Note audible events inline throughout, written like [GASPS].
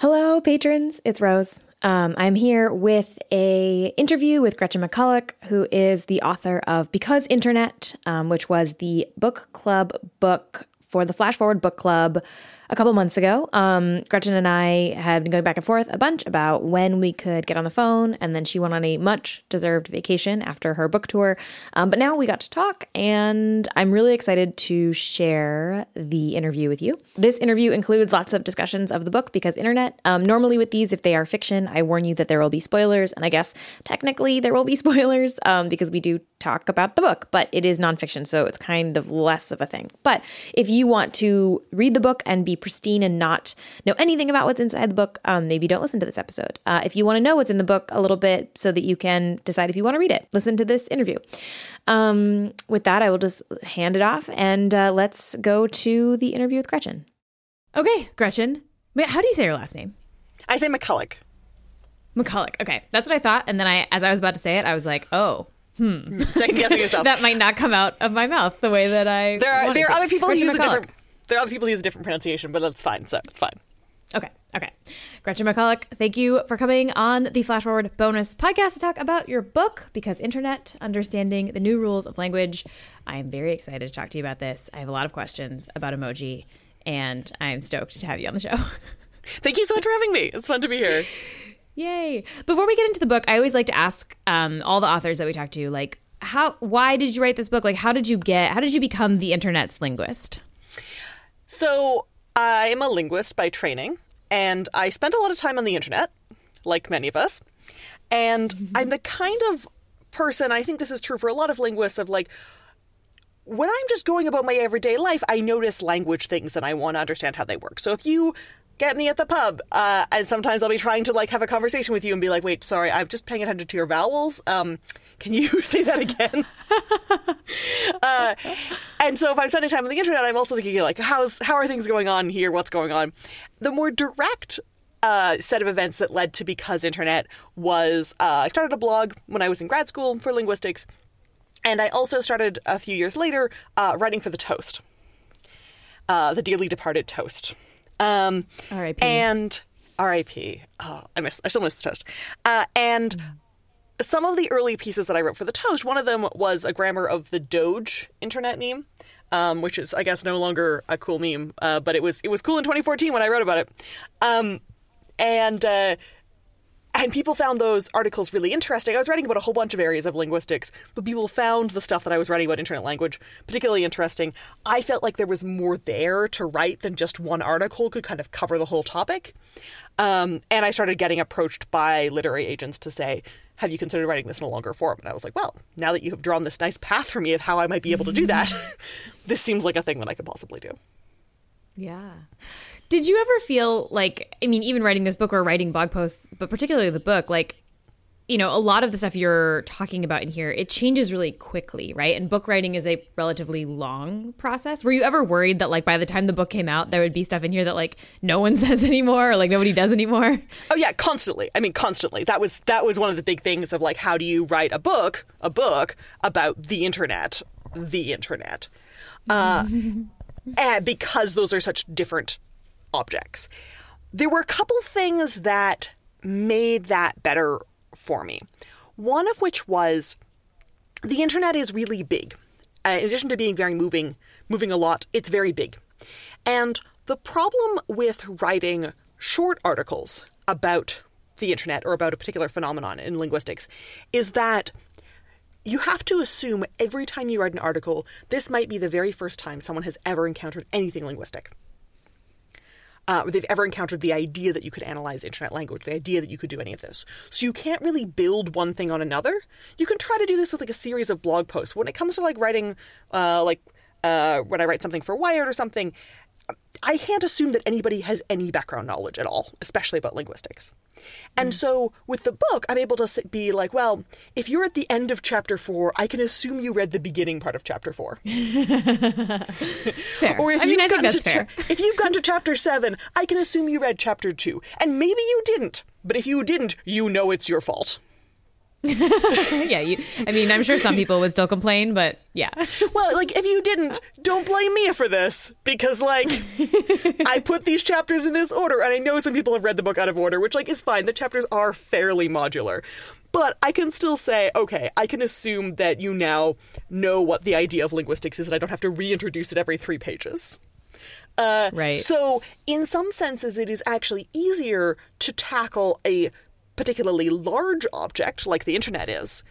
Hello, patrons. It's Rose. Um, I'm here with a interview with Gretchen McCulloch, who is the author of Because Internet, um, which was the book club book for the Flash Forward Book Club a couple months ago. Um, Gretchen and I had been going back and forth a bunch about when we could get on the phone, and then she went on a much deserved vacation after her book tour. Um, but now we got to talk, and I'm really excited to share the interview with you. This interview includes lots of discussions of the book because internet. Um, normally, with these, if they are fiction, I warn you that there will be spoilers, and I guess technically there will be [LAUGHS] spoilers um, because we do talk about the book, but it is nonfiction, so it's kind of less of a thing. But if you want to read the book and be pristine and not know anything about what's inside the book, um, maybe don't listen to this episode. Uh, if you want to know what's in the book a little bit so that you can decide if you want to read it, listen to this interview. Um, with that, I will just hand it off and uh, let's go to the interview with Gretchen. Okay, Gretchen, how do you say your last name? I say McCulloch. McCulloch. Okay, that's what I thought. And then I, as I was about to say it, I was like, oh, hmm. [LAUGHS] Second guessing yourself. that might not come out of my mouth the way that I. there are there are to. other people who use a different. There are other people who use a different pronunciation, but that's fine. So it's fine. Okay, okay. Gretchen McCulloch, thank you for coming on the Flash Forward bonus podcast to talk about your book, Because Internet Understanding the New Rules of Language. I am very excited to talk to you about this. I have a lot of questions about emoji, and I'm stoked to have you on the show. [LAUGHS] Thank you so much for having me. It's fun to be here. Yay. Before we get into the book, I always like to ask um, all the authors that we talk to, like, how, why did you write this book? Like, how did you get, how did you become the internet's linguist? So I am a linguist by training, and I spend a lot of time on the internet, like many of us. And I'm the kind of person, I think this is true for a lot of linguists, of like, when I'm just going about my everyday life, I notice language things and I want to understand how they work. So if you get me at the pub, uh, and sometimes I'll be trying to like have a conversation with you and be like, wait, sorry, I'm just paying attention to your vowels. Um, can you [LAUGHS] say that again? [LAUGHS] uh, and so if I'm spending time on the internet, I'm also thinking like, how's how are things going on here? What's going on? The more direct uh, set of events that led to because internet was uh, I started a blog when I was in grad school for linguistics, and I also started a few years later uh, writing for the Toast, uh, the dearly departed Toast. Um, R.I.P.. And R.I.P. Oh, I miss. I still miss the Toast. Uh, and some of the early pieces that I wrote for the Toast, one of them was a grammar of the Doge internet meme, um, which is, I guess, no longer a cool meme, uh, but it was it was cool in 2014 when I wrote about it. Um, and uh, and people found those articles really interesting. I was writing about a whole bunch of areas of linguistics, but people found the stuff that I was writing about internet language particularly interesting. I felt like there was more there to write than just one article could kind of cover the whole topic. Um, and I started getting approached by literary agents to say, have you considered writing this in a longer form? And I was like, well, now that you have drawn this nice path for me of how I might be able to do that, [LAUGHS] this seems like a thing that I could possibly do. Yeah. Did you ever feel like, I mean, even writing this book or writing blog posts, but particularly the book, like, you know, a lot of the stuff you're talking about in here, it changes really quickly, right? And book writing is a relatively long process. Were you ever worried that, like, by the time the book came out, there would be stuff in here that, like, no one [LAUGHS] says anymore or, like, nobody does anymore? Oh yeah, constantly. I mean, constantly. That was that was one of the big things of like, how do you write a book, a book about the internet, the internet, uh, [LAUGHS] and because those are such different objects. There were a couple things that made that better for me. One of which was the internet is really big. Uh, in addition to being very moving, moving a lot, it's very big. And the problem with writing short articles about the internet or about a particular phenomenon in linguistics is that you have to assume every time you write an article, this might be the very first time someone has ever encountered anything linguistic. Uh, or they've ever encountered the idea that you could analyze internet language, the idea that you could do any of this. So you can't really build one thing on another. You can try to do this with like a series of blog posts. When it comes to like writing, uh, like uh, when I write something for Wired or something, I can't assume that anybody has any background knowledge at all, especially about linguistics. And mm. so with the book, I'm able to be like, well, if you're at the end of chapter four, I can assume you read the beginning part of chapter four. [LAUGHS] Fair. Or if I you've I think that's fair. cha- if you've gotten to chapter seven, I can assume you read chapter two, and maybe you didn't. But if you didn't, you know it's your fault. [LAUGHS] yeah, you, I mean, I'm sure some people would still complain, but yeah. Well, like if you didn't, don't blame me for this because like I put these chapters in this order, and I know some people have read the book out of order, which like is fine. The chapters are fairly modular. But I can still say, okay, I can assume that you now know what the idea of linguistics is, and I don't have to reintroduce it every three pages. Uh, right. So, in some senses, it is actually easier to tackle a particularly large object like the internet is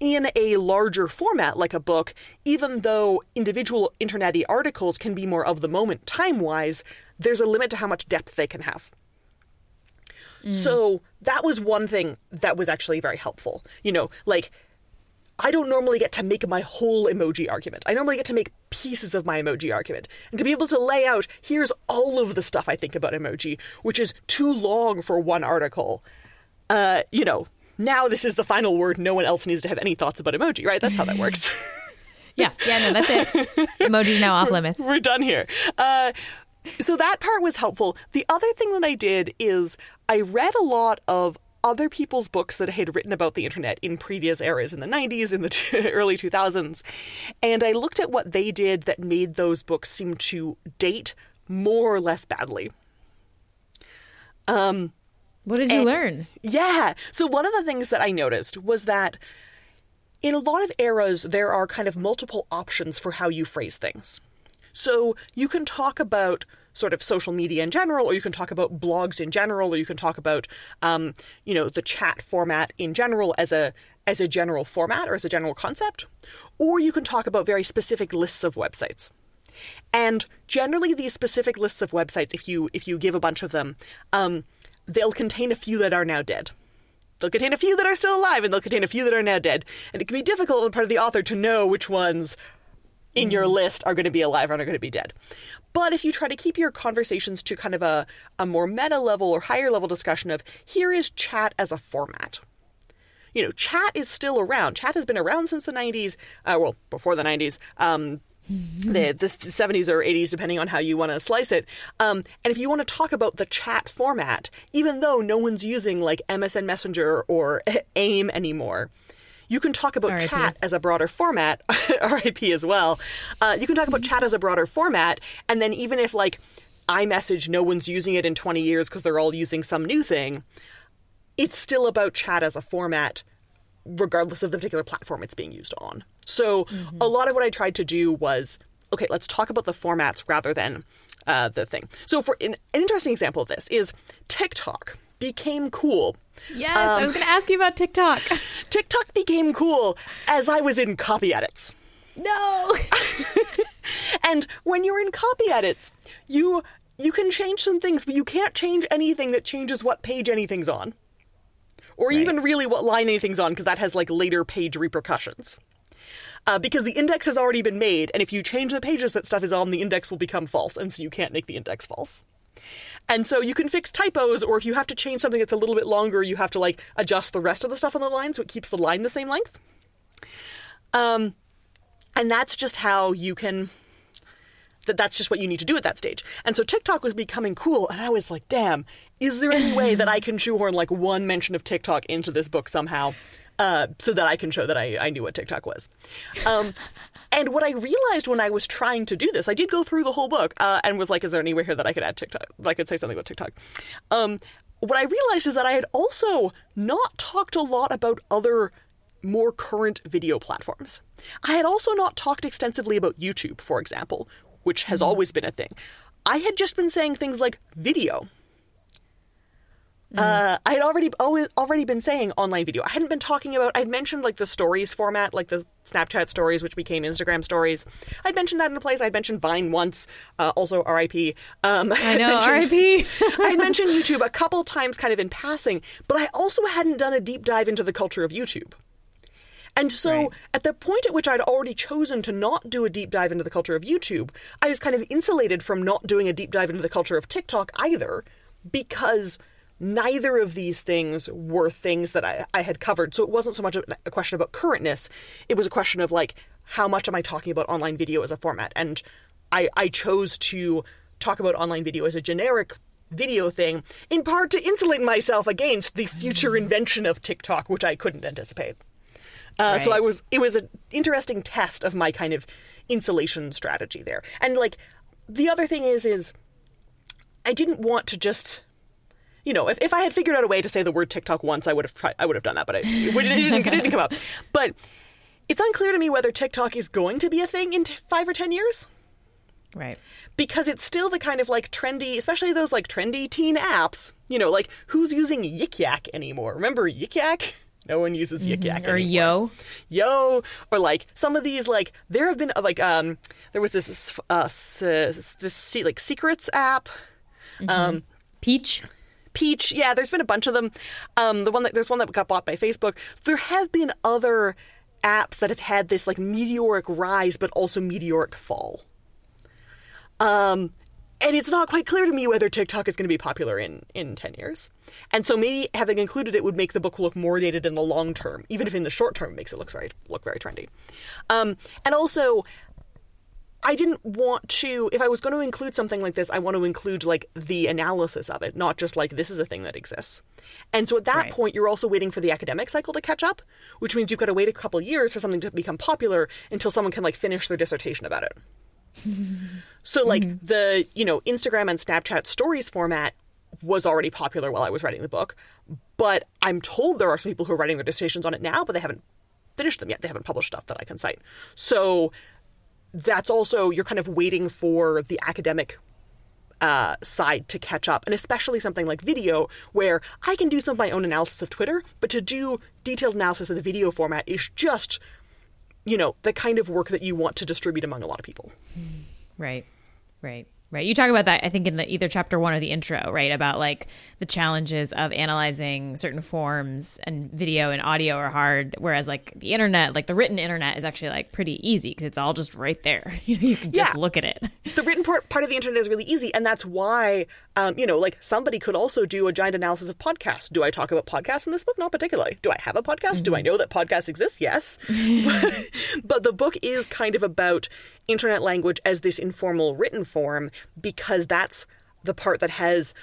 in a larger format like a book, even though individual internety articles can be more of the moment time wise, there's a limit to how much depth they can have. Mm. So that was one thing that was actually very helpful. You know, like I don't normally get to make my whole emoji argument. I normally get to make pieces of my emoji argument. And to be able to lay out, here's all of the stuff I think about emoji, which is too long for one article uh, you know, now this is the final word. No one else needs to have any thoughts about emoji, right? That's how that works. [LAUGHS] yeah, yeah, no, that's it. Emoji's now off limits. We're, we're done here. Uh, so that part was helpful. The other thing that I did is I read a lot of other people's books that I had written about the internet in previous eras in the 90s, in the t- [LAUGHS] early 2000s, and I looked at what they did that made those books seem to date more or less badly. Um, what did you and, learn? Yeah. So, one of the things that I noticed was that in a lot of eras, there are kind of multiple options for how you phrase things. So, you can talk about sort of social media in general, or you can talk about blogs in general, or you can talk about, um, you know, the chat format in general as a as a general format or as a general concept, or you can talk about very specific lists of websites. And generally, these specific lists of websites, if you if you give a bunch of them, um, they'll contain a few that are now dead. They'll contain a few that are still alive, and they'll contain a few that are now dead. And it can be difficult on the part of the author to know which ones in your mm-hmm. list are going to be alive and are going to be dead. But if you try to keep your conversations to kind of a, a more meta level or higher level discussion of here is chat as a format. You know, chat is still around. Chat has been around since the 90s, uh, well, before the 90s. Um, the, the 70s or 80s, depending on how you want to slice it. Um, and if you want to talk about the chat format, even though no one's using like MSN Messenger or [LAUGHS] AIM anymore, you can talk about RIP. chat as a broader format, [LAUGHS] RIP as well. Uh, you can talk about chat as a broader format, and then even if like iMessage, no one's using it in 20 years because they're all using some new thing, it's still about chat as a format, regardless of the particular platform it's being used on. So mm-hmm. a lot of what I tried to do was okay, let's talk about the formats rather than uh, the thing. So for an, an, interesting example of this is TikTok became cool. Yes, um, I was going to ask you about TikTok. [LAUGHS] TikTok became cool as I was in copy edits. No. [LAUGHS] and when you're in copy edits, you you can change some things, but you can't change anything that changes what page anything's on. Or right. even really what line anything's on, because that has like later page repercussions uh, because the index has already been made, and if you change the pages that stuff is on, the index will become false, and so you can't make the index false. And so you can fix typos, or if you have to change something that's a little bit longer, you have to like adjust the rest of the stuff on the line so it keeps the line the same length. Um, and that's just how you can. That that's just what you need to do at that stage. And so TikTok was becoming cool, and I was like, damn, is there any way that I can shoehorn like one mention of TikTok into this book somehow? uh, so that I can show that I, I knew what TikTok was. Um, [LAUGHS] and what I realized when I was trying to do this, I did go through the whole book uh, and was like, is there anywhere here that I could add TikTok? That I could say something about TikTok. Um, what I realized is that I had also not talked a lot about other more current video platforms. I had also not talked extensively about YouTube, for example, which has mm-hmm. always been a thing. I had just been saying things like video Mm. Uh, I had already always already been saying online video. I hadn't been talking about. I'd mentioned like the stories format, like the Snapchat stories, which became Instagram stories. I'd mentioned that in a place. I'd mentioned Vine once, uh, also RIP. Um, [LAUGHS] I know RIP. I [LAUGHS] mentioned [LAUGHS] YouTube a couple times, kind of in passing, but I also hadn't done a deep dive into the culture of YouTube. And so, right. at the point at which I'd already chosen to not do a deep dive into the culture of YouTube, I was kind of insulated from not doing a deep dive into the culture of TikTok either, because neither of these things were things that I, I had covered. So it wasn't so much a question about currentness, it was a question of like, how much am I talking about online video as a format? And I, I chose to talk about online video as a generic video thing, in part to insulate myself against the future invention of TikTok, which I couldn't anticipate. Uh, So I was it was an interesting test of my kind of insulation strategy there. And like the other thing is is I didn't want to just you know, if, if I had figured out a way to say the word TikTok once, I would have tried. I would have done that, but I, it, didn't, it didn't come up. But it's unclear to me whether TikTok is going to be a thing in t- five or ten years Right. because it's still the kind of like trendy, especially those like trendy teen apps. You know, like who's using Yik Yak anymore? Remember Yik Yak? No one uses Yik Yak Or yo. Yo, or like some of these like there have been uh, like um there was this uh s- this like secrets app. Um Peach. Peach, yeah, there's been a bunch of them. Um, the one that there's one that got bought by Facebook. There have been other apps that have had this like meteoric rise, but also meteoric fall. Um, and it's not quite clear to me whether TikTok is going to be popular in in ten years. And so maybe having included it would make the book look more dated in the long term, even if in the short term it makes it look very look very trendy. Um, and also. I didn't want to if I was going to include something like this, I want to include like the analysis of it, not just like this is a thing that exists. And so at that Right. point you're also waiting for the academic cycle to catch up, which means you've got to wait a couple years for something to become popular until someone can like finish their dissertation about it. [LAUGHS] so like the, you know, Instagram and Snapchat stories format was already popular while I was writing the book, but I'm told there are some people who are writing their dissertations on it now, but they haven't finished them yet. They haven't published stuff that I can cite. So that's also you're kind of waiting for the academic uh, side to catch up, and especially something like video, where I can do some of my own analysis of Twitter, but to do detailed analysis of the video format is just, you know, the kind of work that you want to distribute among a lot of people. Right. Right. Right. You talk about that, I think, in the either chapter one or the intro, right? About like the challenges of analyzing certain forms and video and audio are hard, whereas like the internet, like the written internet, is actually like pretty easy because it's all just right there. [LAUGHS] You know, you can just Yeah. look at it. [LAUGHS] the written part, part of the internet is really easy, and that's why, um, you know, like somebody could also do a giant analysis of podcasts. Do I talk about podcasts in this book? Not particularly. Do I have a podcast? Do I know that podcasts exist? Yes. [LAUGHS] but the book is kind of about internet language as this informal written form because that's the part that has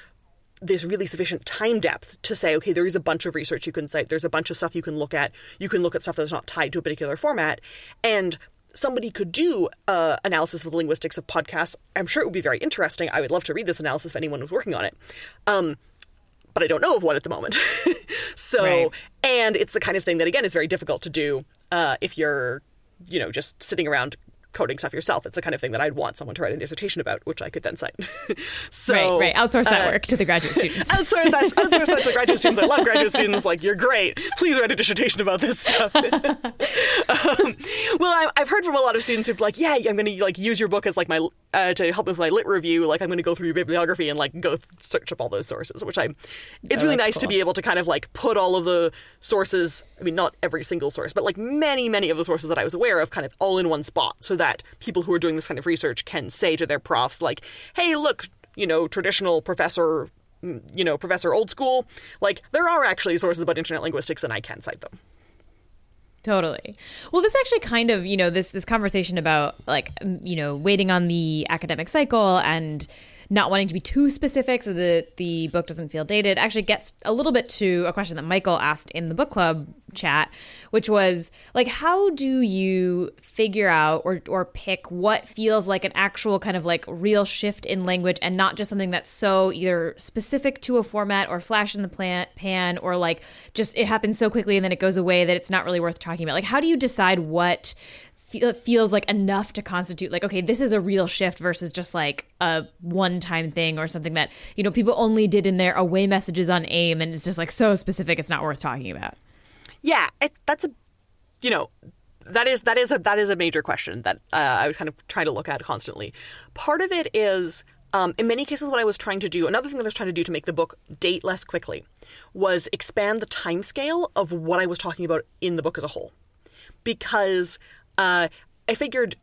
this really sufficient time depth to say, okay, there is a bunch of research you can cite, there's a bunch of stuff you can look at, you can look at stuff that's not tied to a particular format, and somebody could do uh, analysis of the linguistics of podcasts. I'm sure it would be very interesting. I would love to read this analysis if anyone was working on it. Um, but I don't know of one at the moment. [LAUGHS] so, Right. and it's the kind of thing that again is very difficult to do uh, if you're, you know, just sitting around coding stuff yourself. It's the kind of thing that I'd want someone to write a dissertation about, which I could then cite. [LAUGHS] so, right. Right. Outsource that uh, work to the graduate students. [LAUGHS] outsource that, outsource that to graduate students. I love graduate students. Like, you're great. Please write a dissertation about this stuff. [LAUGHS] um, well, I, I've heard from a lot of students who've like, yeah, I'm going to like use your book as like my uh, to help with my lit review. Like, I'm going to go through your bibliography and like go th- search up all those sources. Which I, it's really Oh, that's nice to be able to kind of like put all of the sources. I mean, not every single source, but like many, many of the sources that I was aware of, kind of all in one spot, so that people who are doing this kind of research can say to their profs, like, hey, look, you know, traditional professor mm, you know, Professor Old School, like there are actually sources about internet linguistics and I can cite them. Totally. Well, this actually kind of, you know, this this conversation about like, you know, waiting on the academic cycle and not wanting to be too specific so that the book doesn't feel dated actually gets a little bit to a question that Michael asked in the book club chat, which was like how do you figure out or or pick what feels like an actual kind of like real shift in language and not just something that's so either specific to a format or flash in the plant pan or like just it happens so quickly and then it goes away that it's not really worth talking about. Like how do you decide what fe- feels like enough to constitute like okay this is a real shift versus just like a one time thing or something that you know people only did in their away messages on aim and it's just like so specific it's not worth talking about Yeah, it, that's a, you know, that is that is a that is a major question that uh, I was kind of trying to look at constantly. Part of it is. Um, in many cases, what I was trying to do, another thing that I was trying to do to make the book date less quickly, was expand the time scale of what I was talking about in the book as a whole. Because uh, I figured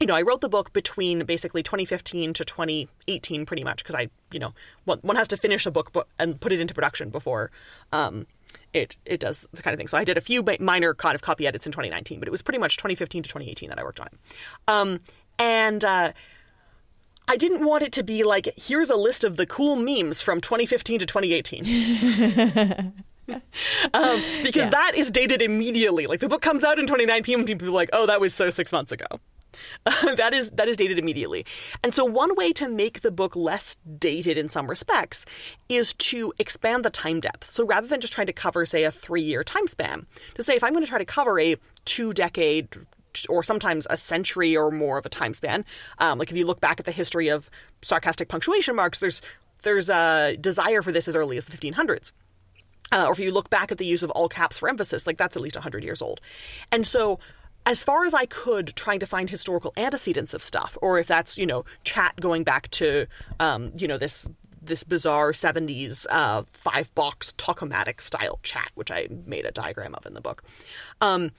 you know, I wrote the book between basically 2015 to 2018, pretty much, because I, you know, one, has to finish a book and put it into production before um, it it does the kind of thing. So I did a few minor kind of copy edits in 2019, but it was pretty much 2015 to 2018 that I worked on. Um, and uh, I didn't want it to be like, here's a list of the cool memes from 2015 to 2018. [LAUGHS] [LAUGHS] um, because yeah. that is dated immediately. Like the book comes out in 2019, and people are like, "Oh, that was so six months ago." Uh, [LAUGHS] that is that is dated immediately. And so one way to make the book less dated in some respects is to expand the time depth. So rather than just trying to cover, say, a three-year time span, to say if I'm going to try to cover a two-decade or sometimes a century or more of a time span. Um, like if you look back at the history of sarcastic punctuation marks, there's there's a desire for this as early as the 1500s. Uh, or if you look back at the use of all caps for emphasis, like that's at least 100 years old. And so as far as I could, trying to find historical antecedents of stuff, or if that's you know chat going back to um, you know this this bizarre 70s uh, five box talkomatic style chat, which I made a diagram of in the book. Um,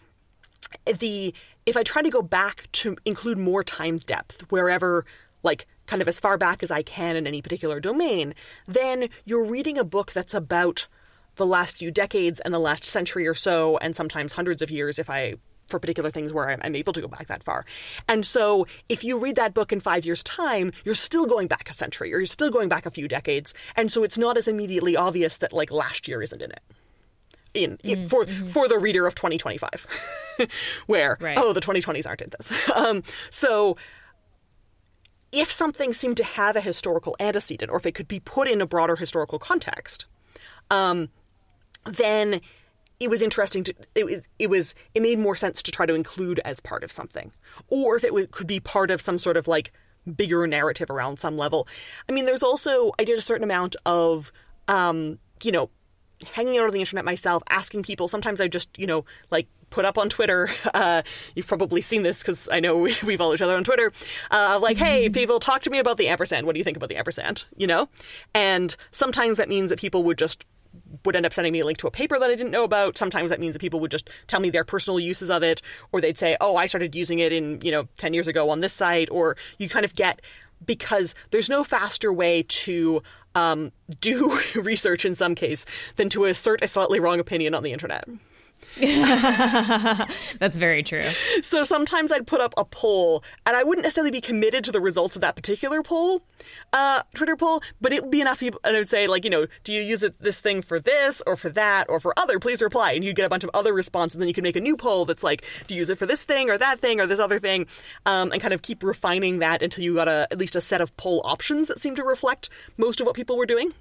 the if I try to go back to include more time depth wherever, like, kind of as far back as I can in any particular domain, then you're reading a book that's about the last few decades and the last century or so, and sometimes hundreds of years if I for particular things where I'm, able to go back that far. And so if you read that book in five years' time, you're still going back a century or you're still going back a few decades. And so it's not as immediately obvious that like last year isn't in it in, in mm, for mm-hmm. for the reader of 2025 [LAUGHS] where right. oh the 2020s aren't in this [LAUGHS] um, so if something seemed to have a historical antecedent or if it could be put in a broader historical context um, then it was interesting to it was it was it made more sense to try to include as part of something or if it w- could be part of some sort of like bigger narrative around some level i mean there's also i did a certain amount of um, you know hanging out on the internet myself, asking people. Sometimes I just, you know, like put up on Twitter. [LAUGHS] Uh, you've probably seen this because I know we, we, follow each other on Twitter. Uh, like, hey, mm-hmm. people, talk to me about the ampersand. What do you think about the ampersand? You know, and sometimes that means that people would just would end up sending me a link to a paper that I didn't know about. Sometimes that means that people would just tell me their personal uses of it, or they'd say, "Oh, I started using it in you know ten years ago on this site," or you kind of get because there's no faster way to um, [LAUGHS] do research in some case than to assert a slightly wrong opinion on the internet. [LAUGHS] That's very true. So sometimes I'd put up a poll, and I wouldn't necessarily be committed to the results of that particular poll, uh, Twitter poll, but it would be enough people, and I would say, like, you know, do you use it, this thing for this or for that or for other? Please reply. And you'd get a bunch of other responses, and you could make a new poll that's like, do you use it for this thing or that thing or this other thing? Um, and kind of keep refining that until you got a, at least a set of poll options that seem to reflect most of what people were doing.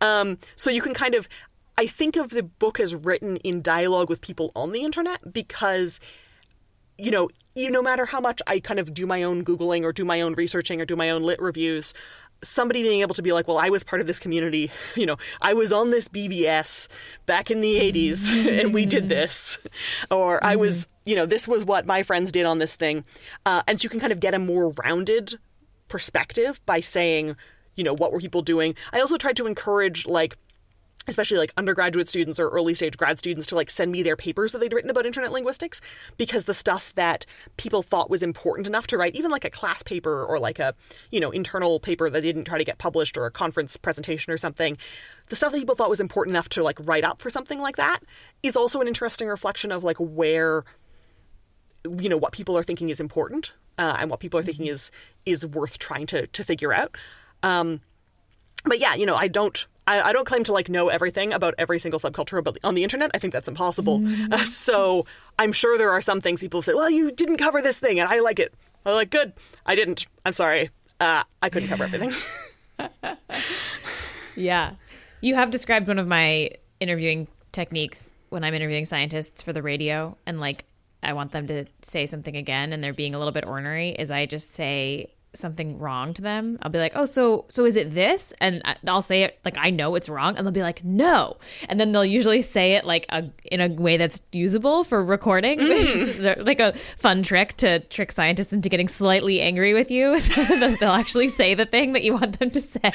Um, so you can kind of I think of the book as written in dialogue with people on the internet because you know, you no matter how much I kind of do my own googling or do my own researching or do my own lit reviews, somebody being able to be like, well, I was part of this community, [LAUGHS] you know, I was on this BBS back in the 80s [LAUGHS] and we did [LAUGHS] this. Or mm-hmm. I was, mm-hmm. you know, this was what my friends did on this thing. Uh, and so you can kind of get a more rounded perspective by saying, you know, what were people doing? I also tried to encourage, like, especially like undergraduate students or early stage grad students to like send me their papers that they'd written about internet linguistics because the stuff that people thought was important enough to write even like a class paper or like a you know internal paper that didn't try to get published or a conference presentation or something the stuff that people thought was important enough to like write up for something like that is also an interesting reflection of like where you know what people are thinking is important uh, and what people are thinking mm-hmm. is is worth trying to to figure out um, but yeah, you know, I don't I, I, don't claim to like know everything about every single subculture but on the internet. I think that's impossible. Mm. Uh, [LAUGHS] so I'm sure there are some things people say, well, you didn't cover this thing, and I like it. I'm like good. I didn't. I'm sorry. Uh, I couldn't cover everything. [LAUGHS] [LAUGHS] yeah, you have described one of my interviewing techniques when I'm interviewing scientists for the radio, and like I want them to say something again, and they're being a little bit ornery. Is I just say something wrong to them, I'll be like, "Oh, so so is it this?" And I'll say it like I know it's wrong, and they'll be like, "No," and then they'll usually say it like a in a way that's usable for recording, mm. [LAUGHS] which is like a fun trick to trick scientists into getting slightly angry with you, [LAUGHS] so that they'll actually say the thing that you want them to say. [LAUGHS]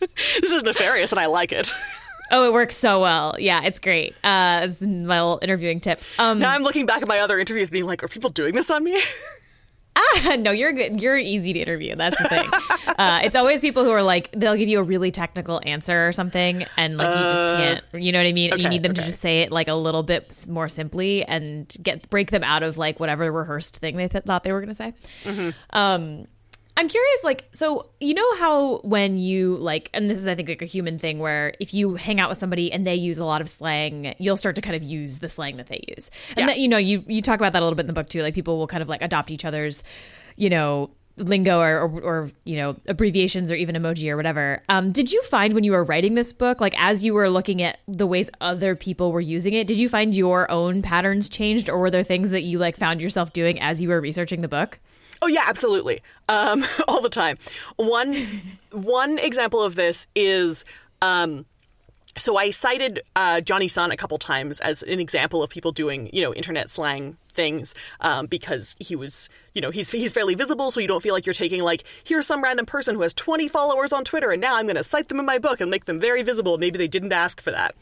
this is nefarious, and I like it. Oh, it works so well. Yeah, it's great. Uh, it's my little interviewing tip. Um, now I'm looking back at my other interviews, being like, "Are people doing this on me?" Ah, [LAUGHS] no, you're good. You're easy to interview. That's the thing. [LAUGHS] uh, it's always people who are like, they'll give you a really technical answer or something, and like you just uh, can't. You know what I mean? Okay, you need them okay. to just say it like a little bit more simply and get break them out of like whatever rehearsed thing they th- thought they were going to say. Mm-hmm. Um, I'm curious, like, so you know how when you like, and this is I think like a human thing where if you hang out with somebody and they use a lot of slang, you'll start to kind of use the slang that they use, and Yeah. that you know you you talk about that a little bit in the book too. Like people will kind of like adopt each other's, you know, lingo or or, or you know abbreviations or even emoji or whatever. Um, did you find when you were writing this book, like as you were looking at the ways other people were using it, did you find your own patterns changed, or were there things that you like found yourself doing as you were researching the book? Oh yeah, absolutely. Um, [LAUGHS] all the time. One one example of this is um, so I cited uh, Jonny Sun a couple times as an example of people doing you know internet slang things um, because he was you know he's he's fairly visible, so you don't feel like you're taking like here's some random person who has 20 followers on Twitter and now I'm going to cite them in my book and make them very visible. Maybe they didn't ask for that.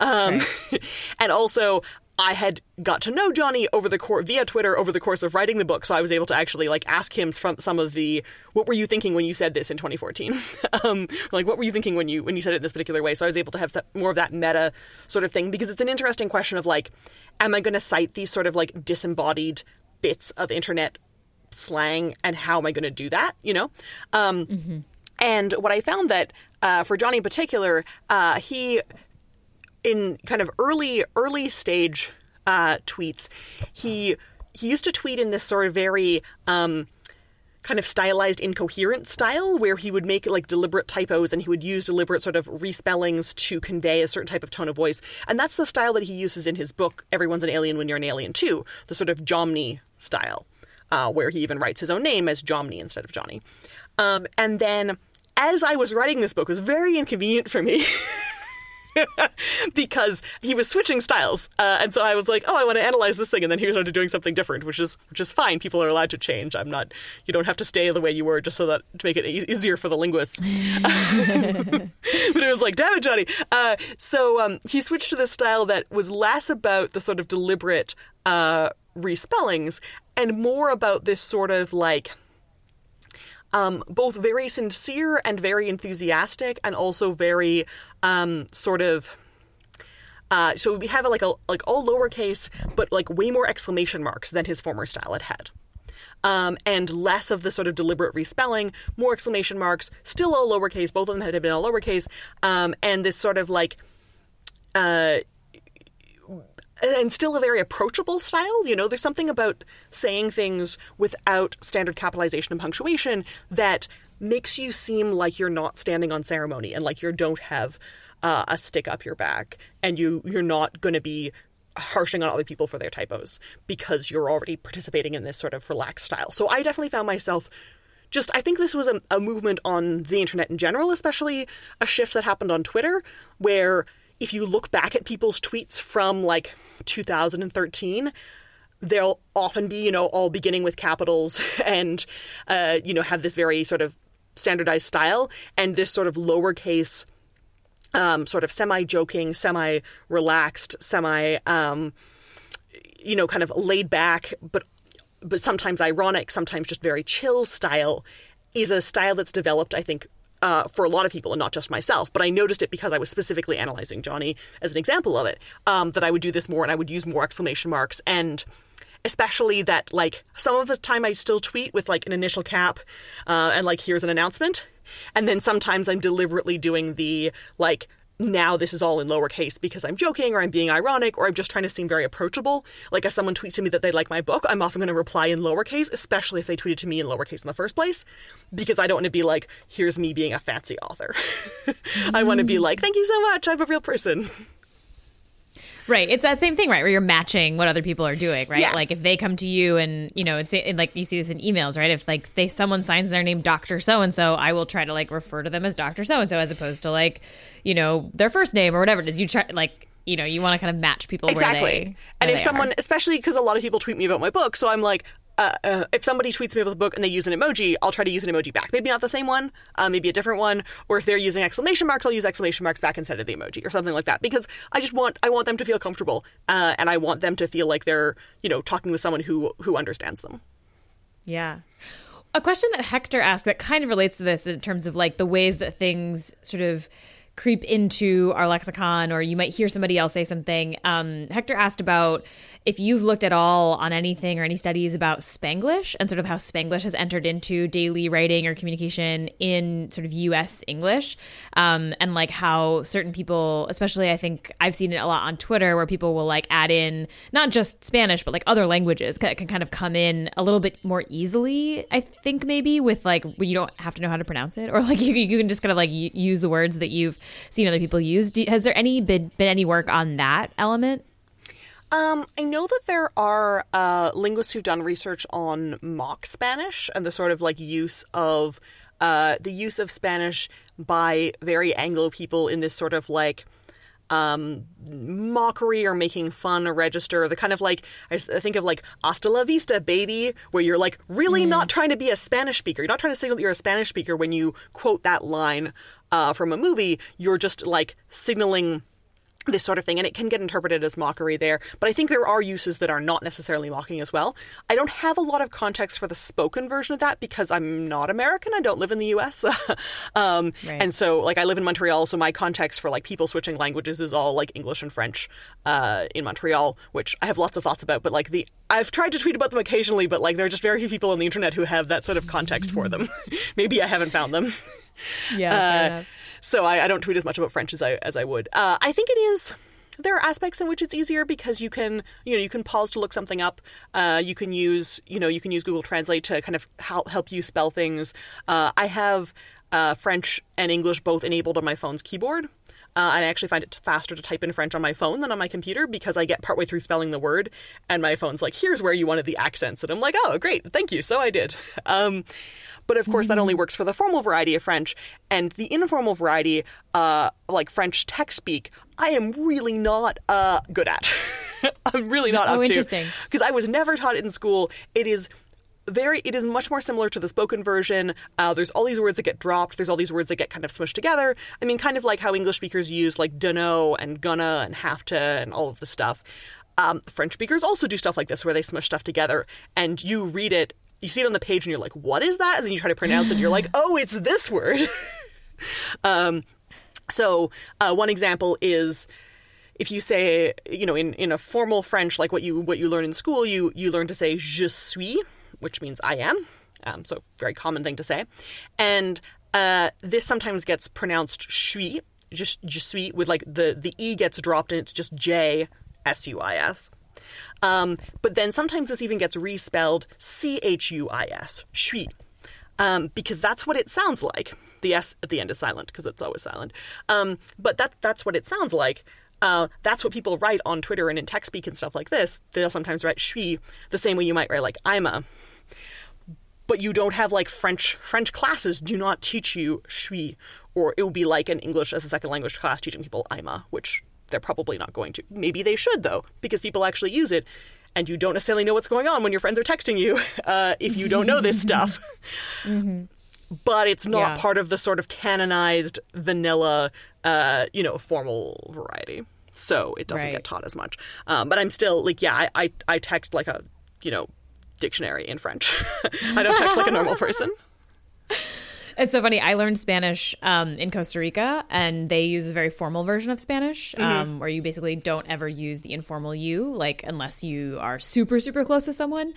Um, [LAUGHS] and also. I had got to know Jonny over the course via Twitter over the course of writing the book, so I was able to actually like ask him from some of the what were you thinking when you said this in 2014, [LAUGHS] um, like what were you thinking when you when you said it in this particular way. So I was able to have more of that meta sort of thing because it's an interesting question of like, am I going to cite these sort of like disembodied bits of internet slang and how am I going to do that? You know. Um, And what I found that uh, for Jonny in particular, uh, he in kind of early early stage uh, tweets, he he used to tweet in this sort of very um, kind of stylized incoherent style where he would make like deliberate typos and he would use deliberate sort of respellings to convey a certain type of tone of voice. And that's the style that he uses in his book everyone's an alien when you're an alien too the sort of jomny style uh, where he even writes his own name as jomny instead of jonny. Um, and then as i was writing this book it was very inconvenient for me [LAUGHS] [LAUGHS] because he was switching styles, uh, and so I was like, "Oh, I want to analyze this thing," and then he was started doing something different, which is which is fine. People are allowed to change. I'm not. You don't have to stay the way you were just so that to make it e- easier for the linguists. [LAUGHS] but it was like, "Damn it, Jonny!" Uh, so um, he switched to this style that was less about the sort of deliberate uh, respellings and more about this sort of like um, both very sincere and very enthusiastic, and also very um, sort of. Uh, so we have like a like all lowercase, but like way more exclamation marks than his former style had had. Um, and less of the sort of deliberate respelling, more exclamation marks, still all lowercase. Both of them had been all lowercase, um, and this sort of like uh, and still a very approachable style. You know, there's something about saying things without standard capitalization and punctuation that makes you seem like you're not standing on ceremony and like you don't have uh, a stick up your back and you you're not going to be harshing on other people for their typos because you're already participating in this sort of relaxed style. So I definitely found myself just I think this was a, a movement on the internet in general, especially a shift that happened on Twitter, where if you look back at people's tweets from like 2013, they'll often be, you know, all beginning with capitals [LAUGHS] and, uh, you know, have this very sort of standardized style and this sort of lowercase, um, sort of semi joking, semi relaxed, semi, um, you know, kind of laid back, but but sometimes ironic, sometimes just very chill style is a style that's developed, I think, uh, for a lot of people and not just myself. But I noticed it because I was specifically analyzing Jonny as an example of it, um, that I would do this more and I would use more exclamation marks and especially that like some of the time I still tweet with like an initial cap uh, and like here's an announcement. And then sometimes I'm deliberately doing the like now this is all in lowercase because I'm joking or I'm being ironic or I'm just trying to seem very approachable. Like if someone tweets to me that they like my book, I'm often going to reply in lowercase, especially if they tweeted to me in lowercase in the first place, because I don't want to be like, here's me being a fancy author. [LAUGHS] I want to be like, thank you so much, I'm a real person. Right. It's that same thing, right? Where you're matching what other people are doing, right? Yeah. Like if they come to you and, you know, it's like you see this in emails, right? If like they someone signs their name Dr. So and so, I will try to like refer to them as Dr. So and so as opposed to like, you know, their first name or whatever it is. You try like, you know, you want to kind of match people exactly. where they and if someone, are. especially because a lot of people tweet me about my book, so I'm like, uh, uh, if somebody tweets me about the book and they use an emoji, I'll try to use an emoji back. Maybe not the same one, uh, maybe a different one. Or if they're using exclamation marks, I'll use exclamation marks back instead of the emoji or something like that. Because I just want I want them to feel comfortable, uh, and I want them to feel like they're you know talking with someone who who understands them. Yeah. A question that Hector asked that kind of relates to this in terms of like the ways that things sort of creep into our lexicon or you might hear somebody else say something. Um, Hector asked about if you've looked at all on anything or any studies about Spanglish and sort of how Spanglish has entered into daily writing or communication in sort of US English, um, and like how certain people, especially I think I've seen it a lot on Twitter, where people will like add in not just Spanish, but like other languages can, can kind of come in a little bit more easily, I think maybe with like, you don't have to know how to pronounce it, or like [LAUGHS] you, you can just kind of like use the words that you've seen other people use. Do, has there any been, been any work on that element? Um, I know that there are uh, linguists who've done research on mock Spanish and the sort of like use of uh, the use of Spanish by very Anglo people in this sort of like um, mockery or making fun or register. The kind of like I think of like "hasta la vista, baby," where you're like really mm. not trying to be a Spanish speaker. You're not trying to signal that you're a Spanish speaker when you quote that line uh, from a movie. You're just like signaling this sort of thing, and it can get interpreted as mockery there. But I think there are uses that are not necessarily mocking as well. I don't have a lot of context for the spoken version of that because I'm not American. I don't live in the U.S. [LAUGHS] um, right. And so, like, I live in Montreal, so my context for like people switching languages is all like English and French uh, in Montreal, which I have lots of thoughts about. But like the I've tried to tweet about them occasionally, but like there are just very few people on the internet who have that sort of context for them. [LAUGHS] Maybe I haven't found them. Yeah. Uh, so I, I, don't tweet as much about French as I as I would. Uh, I think it is. There are aspects in which it's easier because you can, you know, you can pause to look something up. Uh, you can use, you know, you can use Google Translate to kind of help help you spell things. Uh, I have uh, French and English both enabled on my phone's keyboard. Uh, and I actually find it faster to type in French on my phone than on my computer because I get partway through spelling the word, and my phone's like, "Here's where you wanted the accents," and I'm like, "Oh, great, thank you." So I did. [LAUGHS] Um, but of course, that only works for the formal variety of French. And the informal variety, uh, like French text speak, I am really not uh, good at. [LAUGHS] I'm really not up to. oh, up interesting. Because I was never taught it in school. It is very it is much more similar to the spoken version uh, there's all these words that get dropped there's all these words that get kind of smushed together i mean kind of like how english speakers use like dunno and gonna and have to and all of the stuff um, french speakers also do stuff like this where they smush stuff together and you read it you see it on the page and you're like, what is that? And then you try to pronounce it and you're like, [LAUGHS] oh, it's this word. [LAUGHS] um, so uh, one example is if you say, you know, in, in a formal French, like what you what you learn in school, you you learn to say je suis, which means I am. Um, so very common thing to say, and uh, this sometimes gets pronounced suis, just je suis, with like the the e gets dropped and it's just j s u i s. Um, but then sometimes this even gets respelled C H U I S, shui, um, because that's what it sounds like. The S at the end is silent because it's always silent. Um, but that that's what it sounds like. Uh, that's what people write on Twitter and in text speak and stuff like this. They'll sometimes write shui the same way you might write like ima. But you don't have like French French classes do not teach you shui, or it would be like an English as a second language class teaching people ima, which they're probably not going to. Maybe they should, though, because people actually use it. And you don't necessarily know what's going on when your friends are texting you [LAUGHS] uh, if you don't know this stuff. [LAUGHS] mm-hmm. But it's not yeah. part of the sort of canonized vanilla, uh, you know, formal variety. So it doesn't right. get taught as much. Um, but I'm still like, yeah, I, I, I text like a, you know, dictionary in French. [LAUGHS] I don't text like a normal person. It's so funny. I learned Spanish um, in Costa Rica, and they use a very formal version of Spanish, mm-hmm. um, where you basically don't ever use the informal you, like unless you are super super close to someone.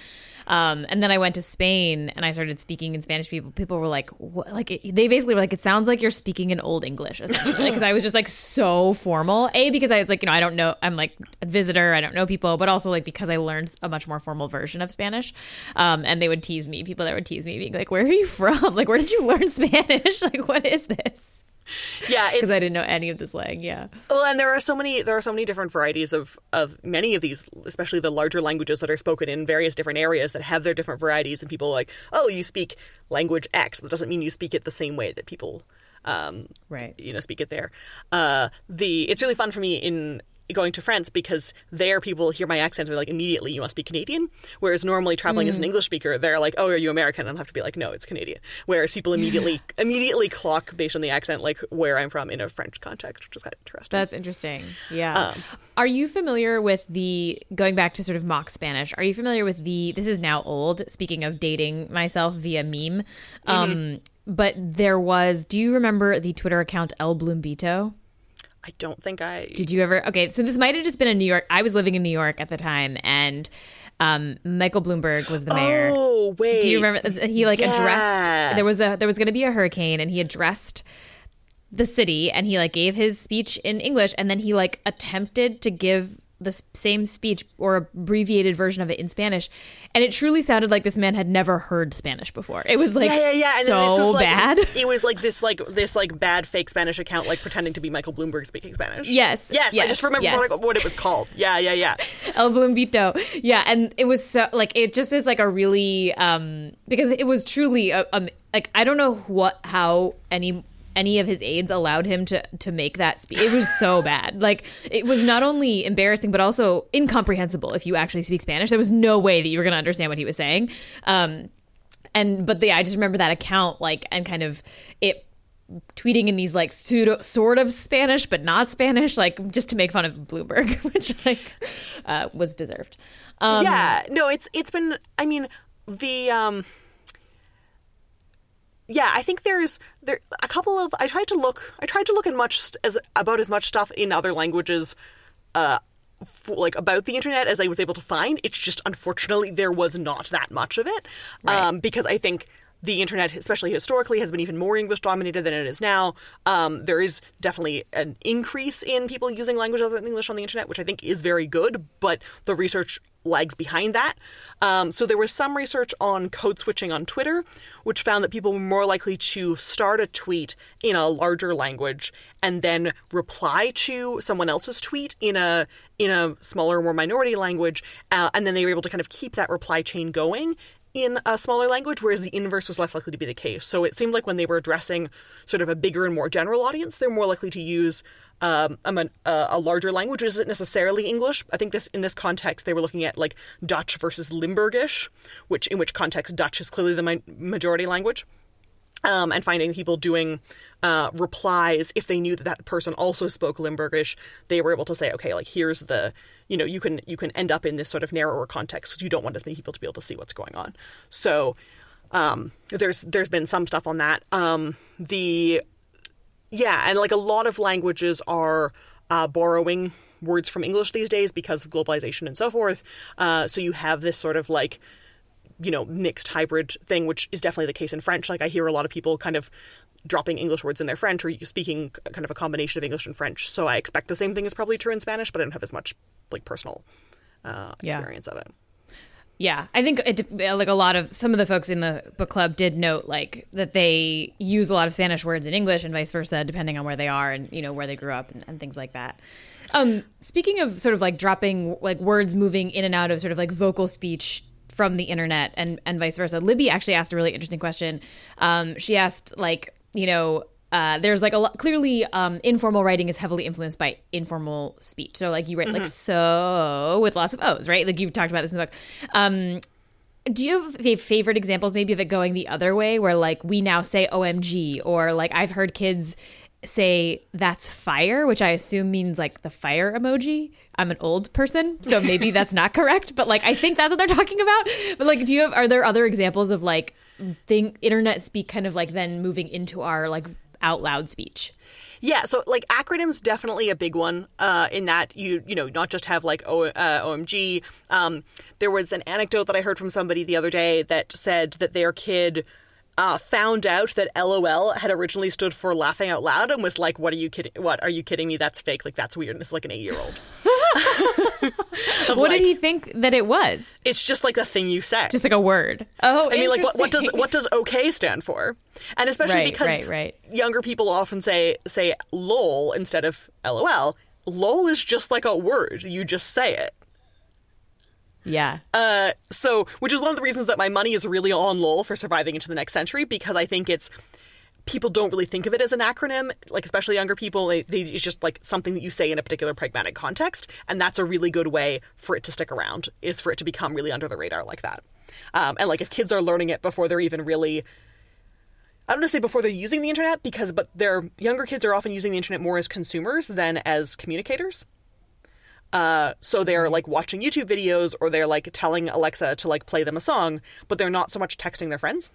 Um, and then I went to Spain and I started speaking in Spanish. People people were like, what? like it, they basically were like, it sounds like you're speaking in old English, essentially, because I was just like so formal. A because I was like, you know, I don't know, I'm like a visitor, I don't know people, but also like because I learned a much more formal version of Spanish. Um, and they would tease me, people that would tease me, being like, where are you from? [LAUGHS] Like, where did you learn Spanish? [LAUGHS] like, what is this? [LAUGHS] yeah because i didn't know any of this slang yeah. Well and there are so many there are so many different varieties of of many of these especially the larger languages that are spoken in various different areas that have their different varieties and people are like oh you speak language x. That doesn't mean you speak it the same way that people um, right. you know speak it there. Uh, the it's really fun for me in going to France because there people hear my accent and they're like immediately you must be Canadian. Whereas normally traveling mm. as an mm. English speaker, they're like, oh, are you American? And I have to be like, no, it's Canadian. Whereas people immediately immediately clock based on the accent like where I'm from in a French context, which is kind of interesting. That's interesting. Yeah. Um, are you familiar with the going back to sort of mock Spanish? Are you familiar with the this is now old? Speaking of dating myself via meme. Um, mm-hmm but there was. Do you remember the Twitter account El Bloombito? I don't think I Did you ever? Okay, so this might have just been in New York. I was living in New York at the time, and um, Michael Bloomberg was the mayor. Oh wait. Do you remember? He like Yeah. addressed. There was a there was going to be a hurricane, and he addressed the city, and he like gave his speech in English, and then he like attempted to give the same speech or abbreviated version of it in Spanish, and it truly sounded like this man had never heard Spanish before. It was like Yeah, yeah, yeah. And so like, bad. It was like this, like this, like bad fake Spanish account, like pretending to be Michael Bloomberg speaking Spanish. Yes, yes. I just remember yes. what, what it was called. Yeah, yeah, yeah. [LAUGHS] El Bloombito. Yeah, and it was so like it just is like a really um because it was truly a, um like I don't know what how any any of his aides allowed him to to make that speech. It was so [LAUGHS] bad. Like it was not only embarrassing but also incomprehensible if you actually speak Spanish. There was no way that you were going to understand what he was saying. Um and but yeah, I just remember that account like and kind of it tweeting in these like pseudo sort of Spanish but not Spanish, like just to make fun of Bloomberg, [LAUGHS] which like uh, was deserved. Um, yeah, no, it's it's been. I mean, the um, yeah, I think there's there a couple of. I tried to look. I tried to look at much as about as much stuff in other languages. Uh, f- like about the internet as I was able to find. It's just unfortunately there was not that much of it, um, because I think the internet, especially historically, has been even more English dominated than it is now. Um, there is definitely an increase in people using language other than English on the internet, which I think is very good, but the research lags behind that. Um, so there was some research on code switching on Twitter, which found that people were more likely to start a tweet in a larger language and then reply to someone else's tweet in a in a smaller, more minority language, uh, and then they were able to kind of keep that reply chain going in a smaller language, whereas the inverse was less likely to be the case. So it seemed like when they were addressing sort of a bigger and more general audience, they're more likely to use um, a, a larger language, which isn't necessarily English. I think this in this context they were looking at like Dutch versus Limburgish, which in which context Dutch is clearly the mi- majority language um, and finding people doing uh, replies if they knew that that person also spoke Limburgish, they were able to say, okay, like here's the, you know, you can you can end up in this sort of narrower context because you don't want as many people to be able to see what's going on. So um, there's there's been some stuff on that. Um, the yeah, and like a lot of languages are uh, borrowing words from English these days because of globalization and so forth. Uh, so you have this sort of like you know mixed hybrid thing which is definitely the case in french like i hear a lot of people kind of dropping english words in their french or speaking kind of a combination of english and french so i expect the same thing is probably true in spanish but i don't have as much like personal uh, Yeah. experience of it Yeah, I think it, like a lot of some of the folks in the book club did note like that they use a lot of Spanish words in English and vice versa, depending on where they are and you know where they grew up and, and things like that. Um, speaking of sort of like dropping like words moving in and out of sort of like vocal speech from the internet and and vice versa, Libby actually asked a really interesting question. Um, she asked like you know uh, there's like a lot clearly um, informal writing is heavily influenced by informal speech. So like you write like so with lots of O's, right? Like you've talked about this in the book. Um, do you have favorite examples maybe of it going the other way where like we now say OMG or like I've heard kids say that's fire, which I assume means like the fire emoji. I'm an old person, so maybe that's not correct, but like I think that's what they're talking about. But like do you have are there other examples of like thing internet speak kind of like then moving into our like out loud speech? Yeah, so like acronyms definitely a big one. Uh, in that you you know not just have like o, uh, OMG. Um, there was an anecdote that I heard from somebody the other day that said that their kid. Uh, found out that LOL had originally stood for laughing out loud and was like, "What are you kidding? What are you kidding me? That's fake. Like that's weird." And like an eight-year-old. [LAUGHS] What did he think that it was? It's just like a thing you say. Just like a word. Oh, I mean, like, what, what does what does OK stand for? And especially Right, because right, right. younger people often say say "lol" instead of "lol." "Lol" is just like a word; you just say it. Yeah. Uh, so, which is one of the reasons that my money is really on LOL for surviving into the next century because I think it's people don't really think of it as an acronym, like especially younger people. They, they, it's just like something that you say in a particular pragmatic context, and that's a really good way for it to stick around. Is for it to become really under the radar like that. Um, and like if kids are learning it before they're even really I don't want to say before they're using the internet because, but their younger kids are often using the internet more as consumers than as communicators. Uh, so they're like watching YouTube videos or they're like telling Alexa to like play them a song, but they're not so much texting their friends.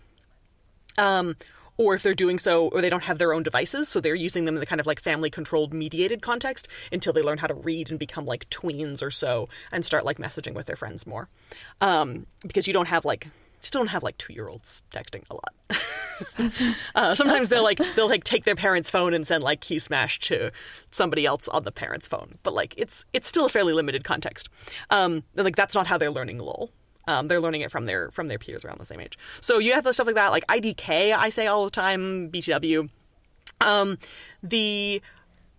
Um, or if they're doing so, or they don't have their own devices, so they're using them in the kind of like family controlled, mediated context until they learn how to read and become like tweens or so and start like messaging with their friends more. Um, because you don't have like, still don't have like two year olds texting a lot. [LAUGHS] uh, sometimes they'll like they'll like take their parents' phone and send like key smash to somebody else on the parents' phone, but like it's it's still a fairly limited context. Um, like that's not how they're learning LOL. Um, they're learning it from their from their peers around the same age. So you have stuff like that, like IDK. I say all the time, BTW. Um, the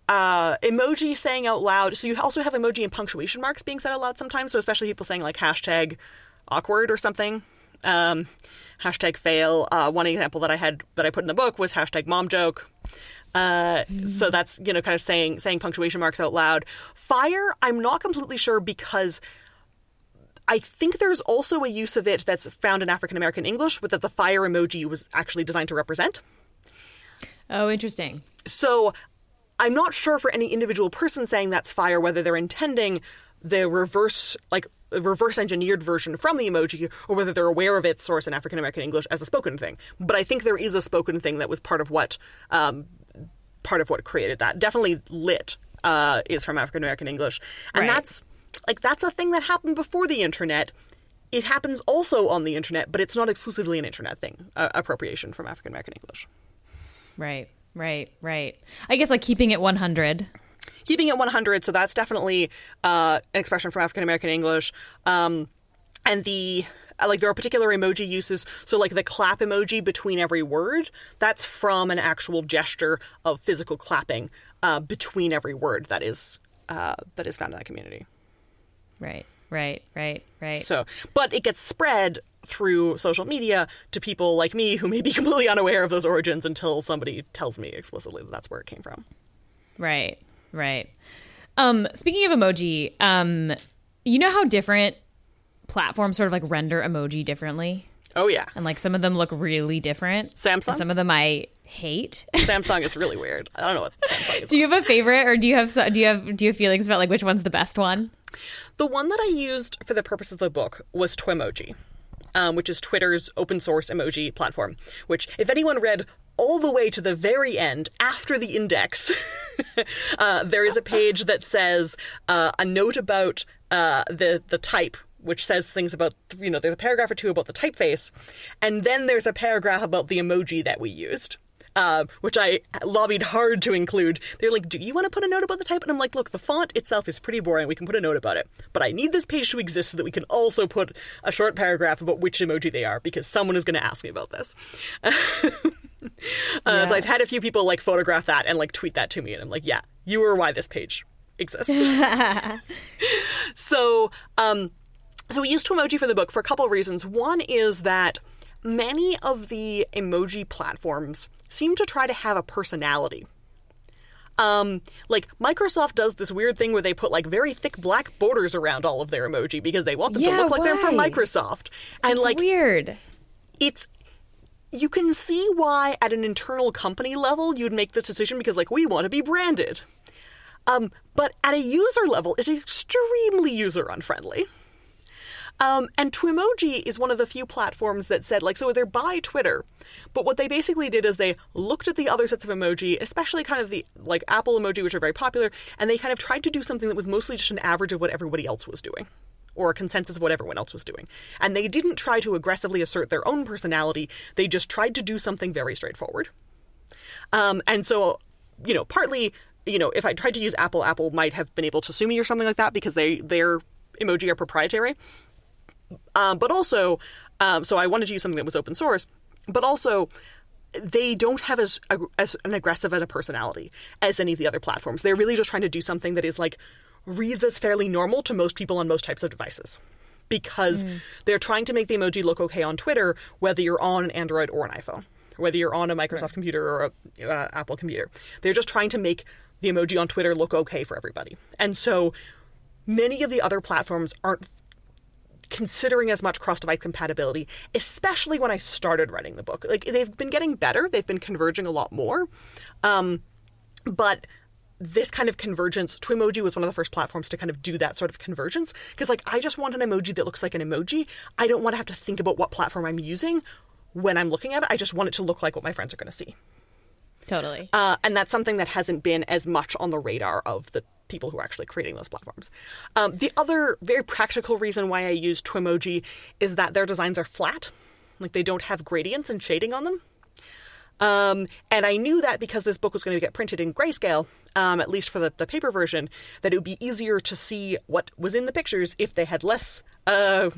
uh, emoji saying out loud. So you also have emoji and punctuation marks being said out loud sometimes. So especially people saying like hashtag awkward or something. Um, hashtag fail. Uh, one example that I had that I put in the book was hashtag mom joke. Uh, So that's you know kind of saying saying punctuation marks out loud. Fire, I'm not completely sure because I think there's also a use of it that's found in African American English, with that the fire emoji was actually designed to represent. Oh, interesting. So I'm not sure for any individual person saying that's fire whether they're intending the reverse like reverse engineered version from the emoji or whether they're aware of its source in African American English as a spoken thing. But I think there is a spoken thing that was part of what um, part of what created that. Definitely lit uh, is from African American English, and Right. that's like that's a thing that happened before the internet. It happens also on the internet, but it's not exclusively an internet thing. Uh, appropriation from African American English. Right, right, right. I guess like keeping it 100. keeping it 100 so that's definitely uh, an expression from african american english um, and the uh, like there are particular emoji uses so like the clap emoji between every word that's from an actual gesture of physical clapping uh, between every word that is uh, that is found in that community Right, right, right, right. so but it gets spread through social media to people like me who may be [LAUGHS] completely unaware of those origins until somebody tells me explicitly that that's where it came from Right, right. Um, speaking of emoji, um, you know how different platforms sort of like render emoji differently, oh yeah and like some of them look really different. Samsung? And some of them I hate. [LAUGHS] samsung is really weird i don't know what samsung is do you have a favorite, or do you have do you have do you have feelings about like which one's the best one? The one that I used for the purpose of the book was Twemoji, um, which is Twitter's open source emoji platform. Which, if anyone read all the way to the very end after the index, [LAUGHS] uh, there is a page that says uh, a note about uh, the the type. Which says things about, you know, there's a paragraph or two about the typeface, and then there's a paragraph about the emoji that we used uh, which I lobbied hard to include. They're like, "Do you want to put a note about the type?" And I'm like, "Look, the font itself is pretty boring. We can put a note about it, but I need this page to exist so that we can also put a short paragraph about which emoji they are because someone is going to ask me about this." [LAUGHS] uh, So I've had a few people like photograph that and like tweet that to me, and I'm like, "Yeah, you are why this page exists." [LAUGHS] so, um, so we used Twemoji for the book for a couple of reasons. One is that many of the emoji platforms seem to try to have a personality. Um, like Microsoft does this weird thing where they put like very thick black borders around all of their emoji because they want them to Yeah, look like they're from? Microsoft. And It's like weird. it's you can see why at an internal company level you'd make this decision because like we want to be branded. Um, but at a user level, it's extremely user unfriendly. Um, and Twemoji is one of the few platforms that said, like, so they're by Twitter, but what they basically did is they looked at the other sets of emoji, especially kind of the like Apple emoji, which are very popular, and they kind of tried to do something that was mostly just an average of what everybody else was doing, or a consensus of what everyone else was doing. And they didn't try to aggressively assert their own personality; they just tried to do something very straightforward. Um, and so, you know, partly, you know, if I tried to use Apple, Apple might have been able to sue me or something like that because they their emoji are proprietary. Um, but also, um, so I wanted to use something that was open source, but also they don't have as, as an aggressive a personality as any of the other platforms. They're really just trying to do something that is like reads as fairly normal to most people on most types of devices. Because they're trying to make the emoji look okay on Twitter, whether you're on an Android or an iPhone, whether you're on a Microsoft computer or a uh, Apple computer. They're just trying to make the emoji on Twitter look okay for everybody. And so many of the other platforms aren't considering as much cross device compatibility, especially when I started writing the book. Like they've been getting better, they've been converging a lot more. Um, but this kind of convergence, Twemoji was one of the first platforms to kind of do that sort of convergence. Because like I just want an emoji that looks like an emoji. I don't want to have to think about what platform I'm using when I'm looking at it. I just want it to look like what my friends are going to see. Totally. Uh, and that's something that hasn't been as much on the radar of the people who are actually creating those platforms. Um, the other very practical reason why I use Twemoji is that their designs are flat, like they don't have gradients and shading on them. Um, and I knew that because this book was going to get printed in grayscale, um, at least for the, the paper version, that it would be easier to see what was in the pictures if they had less uh,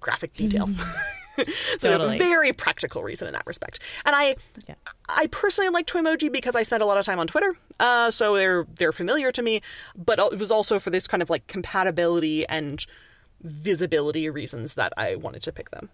graphic detail. [LAUGHS] [LAUGHS] so Totally. a very practical reason in that respect. And I, Yeah. I personally like Twemoji because I spend a lot of time on Twitter, uh, so they're they're familiar to me. But it was also for this kind of like compatibility and visibility reasons that I wanted to pick them.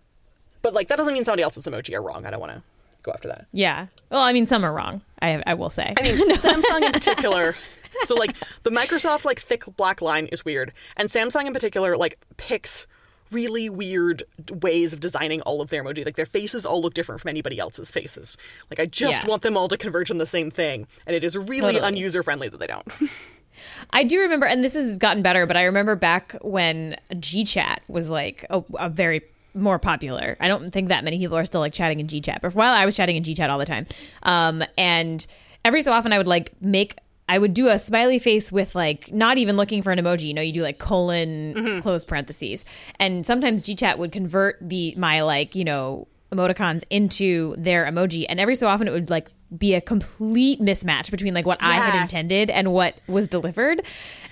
But like that doesn't mean somebody else's emoji are wrong. I don't want to go after that. yeah. Well, I mean, some are wrong. I I will say. I mean, [LAUGHS] Samsung in particular. [LAUGHS] So like the Microsoft like thick black line is weird, and Samsung in particular like picks really weird ways of designing all of their emoji. Like their faces all look different from anybody else's faces. Like I just Yeah. want them all to converge on the same thing, and it is really Totally. unuser friendly that they don't. [LAUGHS] I do remember, and this has gotten better, but I remember back when GChat was like a, a very more popular. I don't think that many people are still like chatting in GChat, but for a while I was chatting in GChat all the time. Um, and every so often I would like make. I would do a smiley face with like not even looking for an emoji. You know, you do like colon mm-hmm. close parentheses, and sometimes GChat would convert the my like you know emoticons into their emoji, and every so often it would like be a complete mismatch between like what I had intended and what was delivered,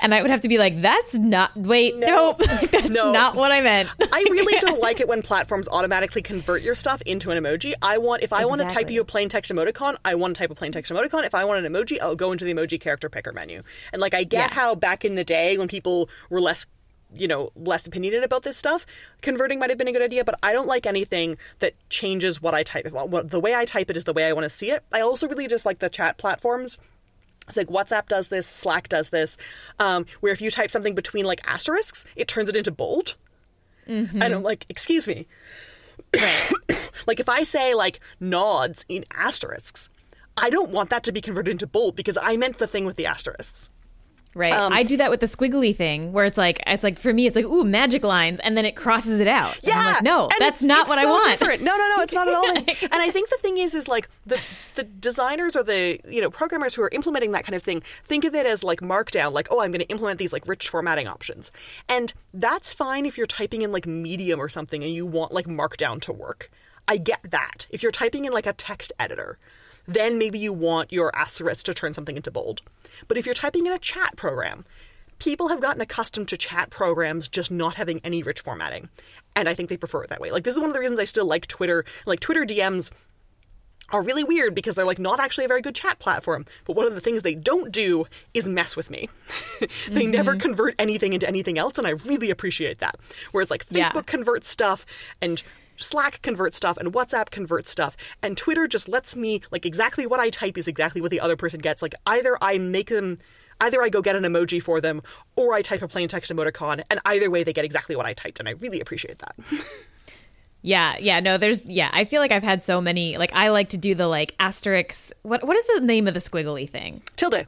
and I would have to be like, "That's not wait, No. nope, [LAUGHS] [LAUGHS] that's No. not what I meant." I really [LAUGHS] don't like it when platforms automatically convert your stuff into an emoji. I want if I want to type you a plain text emoticon, I want to type a plain text emoticon. If I want an emoji, I'll go into the emoji character picker menu. And like I get Yeah. how back in the day when people were less you know, less opinionated about this stuff, converting might have been a good idea, but I don't like anything that changes what I type. What, the way I type it is the way I want to see it. I also really just like the chat platforms it's like WhatsApp does this, Slack does this, um, where if you type something between like asterisks, it turns it into bold. And I'm like, excuse me. [COUGHS] like if I say like nods in asterisks, I don't want that to be converted into bold because I meant the thing with the asterisks. Right. Um, I do that with the squiggly thing where it's like it's like for me it's like ooh magic lines and then it crosses it out. And I'm like, no, that's not what I want. different. No, no, no, it's not at all. [LAUGHS] and I think the thing is, is like the the designers or the you know programmers who are implementing that kind of thing think of it as like Markdown, like oh, I'm going to implement these like rich formatting options, and that's fine if you're typing in like Medium or something and you want like Markdown to work. I get that. If you're typing in like a text editor, then maybe you want your asterisk to turn something into bold. But if you're typing in a chat program, people have gotten accustomed to chat programs just not having any rich formatting. And I think they prefer it that way. Like, this is one of the reasons I still like Twitter. Like, Twitter DMs are really weird because they're like not actually a very good chat platform. But one of the things they don't do is mess with me. [LAUGHS] they never mm-hmm. convert anything into anything else, and I really appreciate that. Whereas like Yeah. Facebook converts stuff and Slack converts stuff and WhatsApp converts stuff and Twitter just lets me like exactly what I type is exactly what the other person gets. Like either I make them either I go get an emoji for them or I type a plain text emoticon and either way they get exactly what I typed and I really appreciate that. [LAUGHS] Yeah, yeah, no, there's yeah, I feel like I've had so many like I like to do the like asterisks what what is the name of the squiggly thing? Tilde.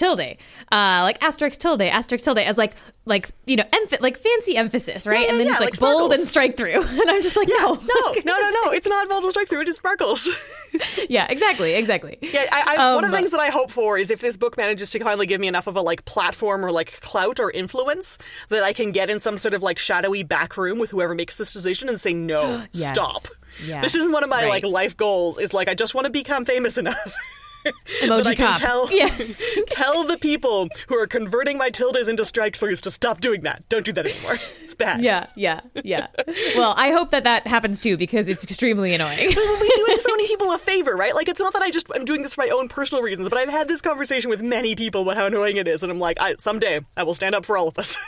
Tilde. Uh like asterisk tilde, asterisk tilde as like like you know, emph- like fancy emphasis, right? Yeah, and then yeah, it's like, like bold and strike through. [LAUGHS] and I'm just like, no. No, no, [LAUGHS] no, no. It's not bold and strike through. It is sparkles. [LAUGHS] yeah, exactly, exactly. Yeah, I, I, one of the Um, things that I hope for is if this book manages to finally give me enough of a like platform or like clout or influence that I can get in some sort of like shadowy back room with whoever makes this decision and say no, [GASPS] Yes. stop. Yeah. This isn't one of my Right. like life goals. Is like I just want to become famous enough. [LAUGHS] Emoji I can cop. tell Yeah. [LAUGHS] tell the people who are converting my tildes into strike throughs to stop doing that. Don't do that anymore. [LAUGHS] It's bad. Yeah, yeah, yeah. Well, I hope that that happens too because it's extremely annoying. we're doing so many people a favor, right? Like, it's not that I just am doing this for my own personal reasons, but I've had this conversation with many people about how annoying it is, and I'm like, I, someday I will stand up for all of us.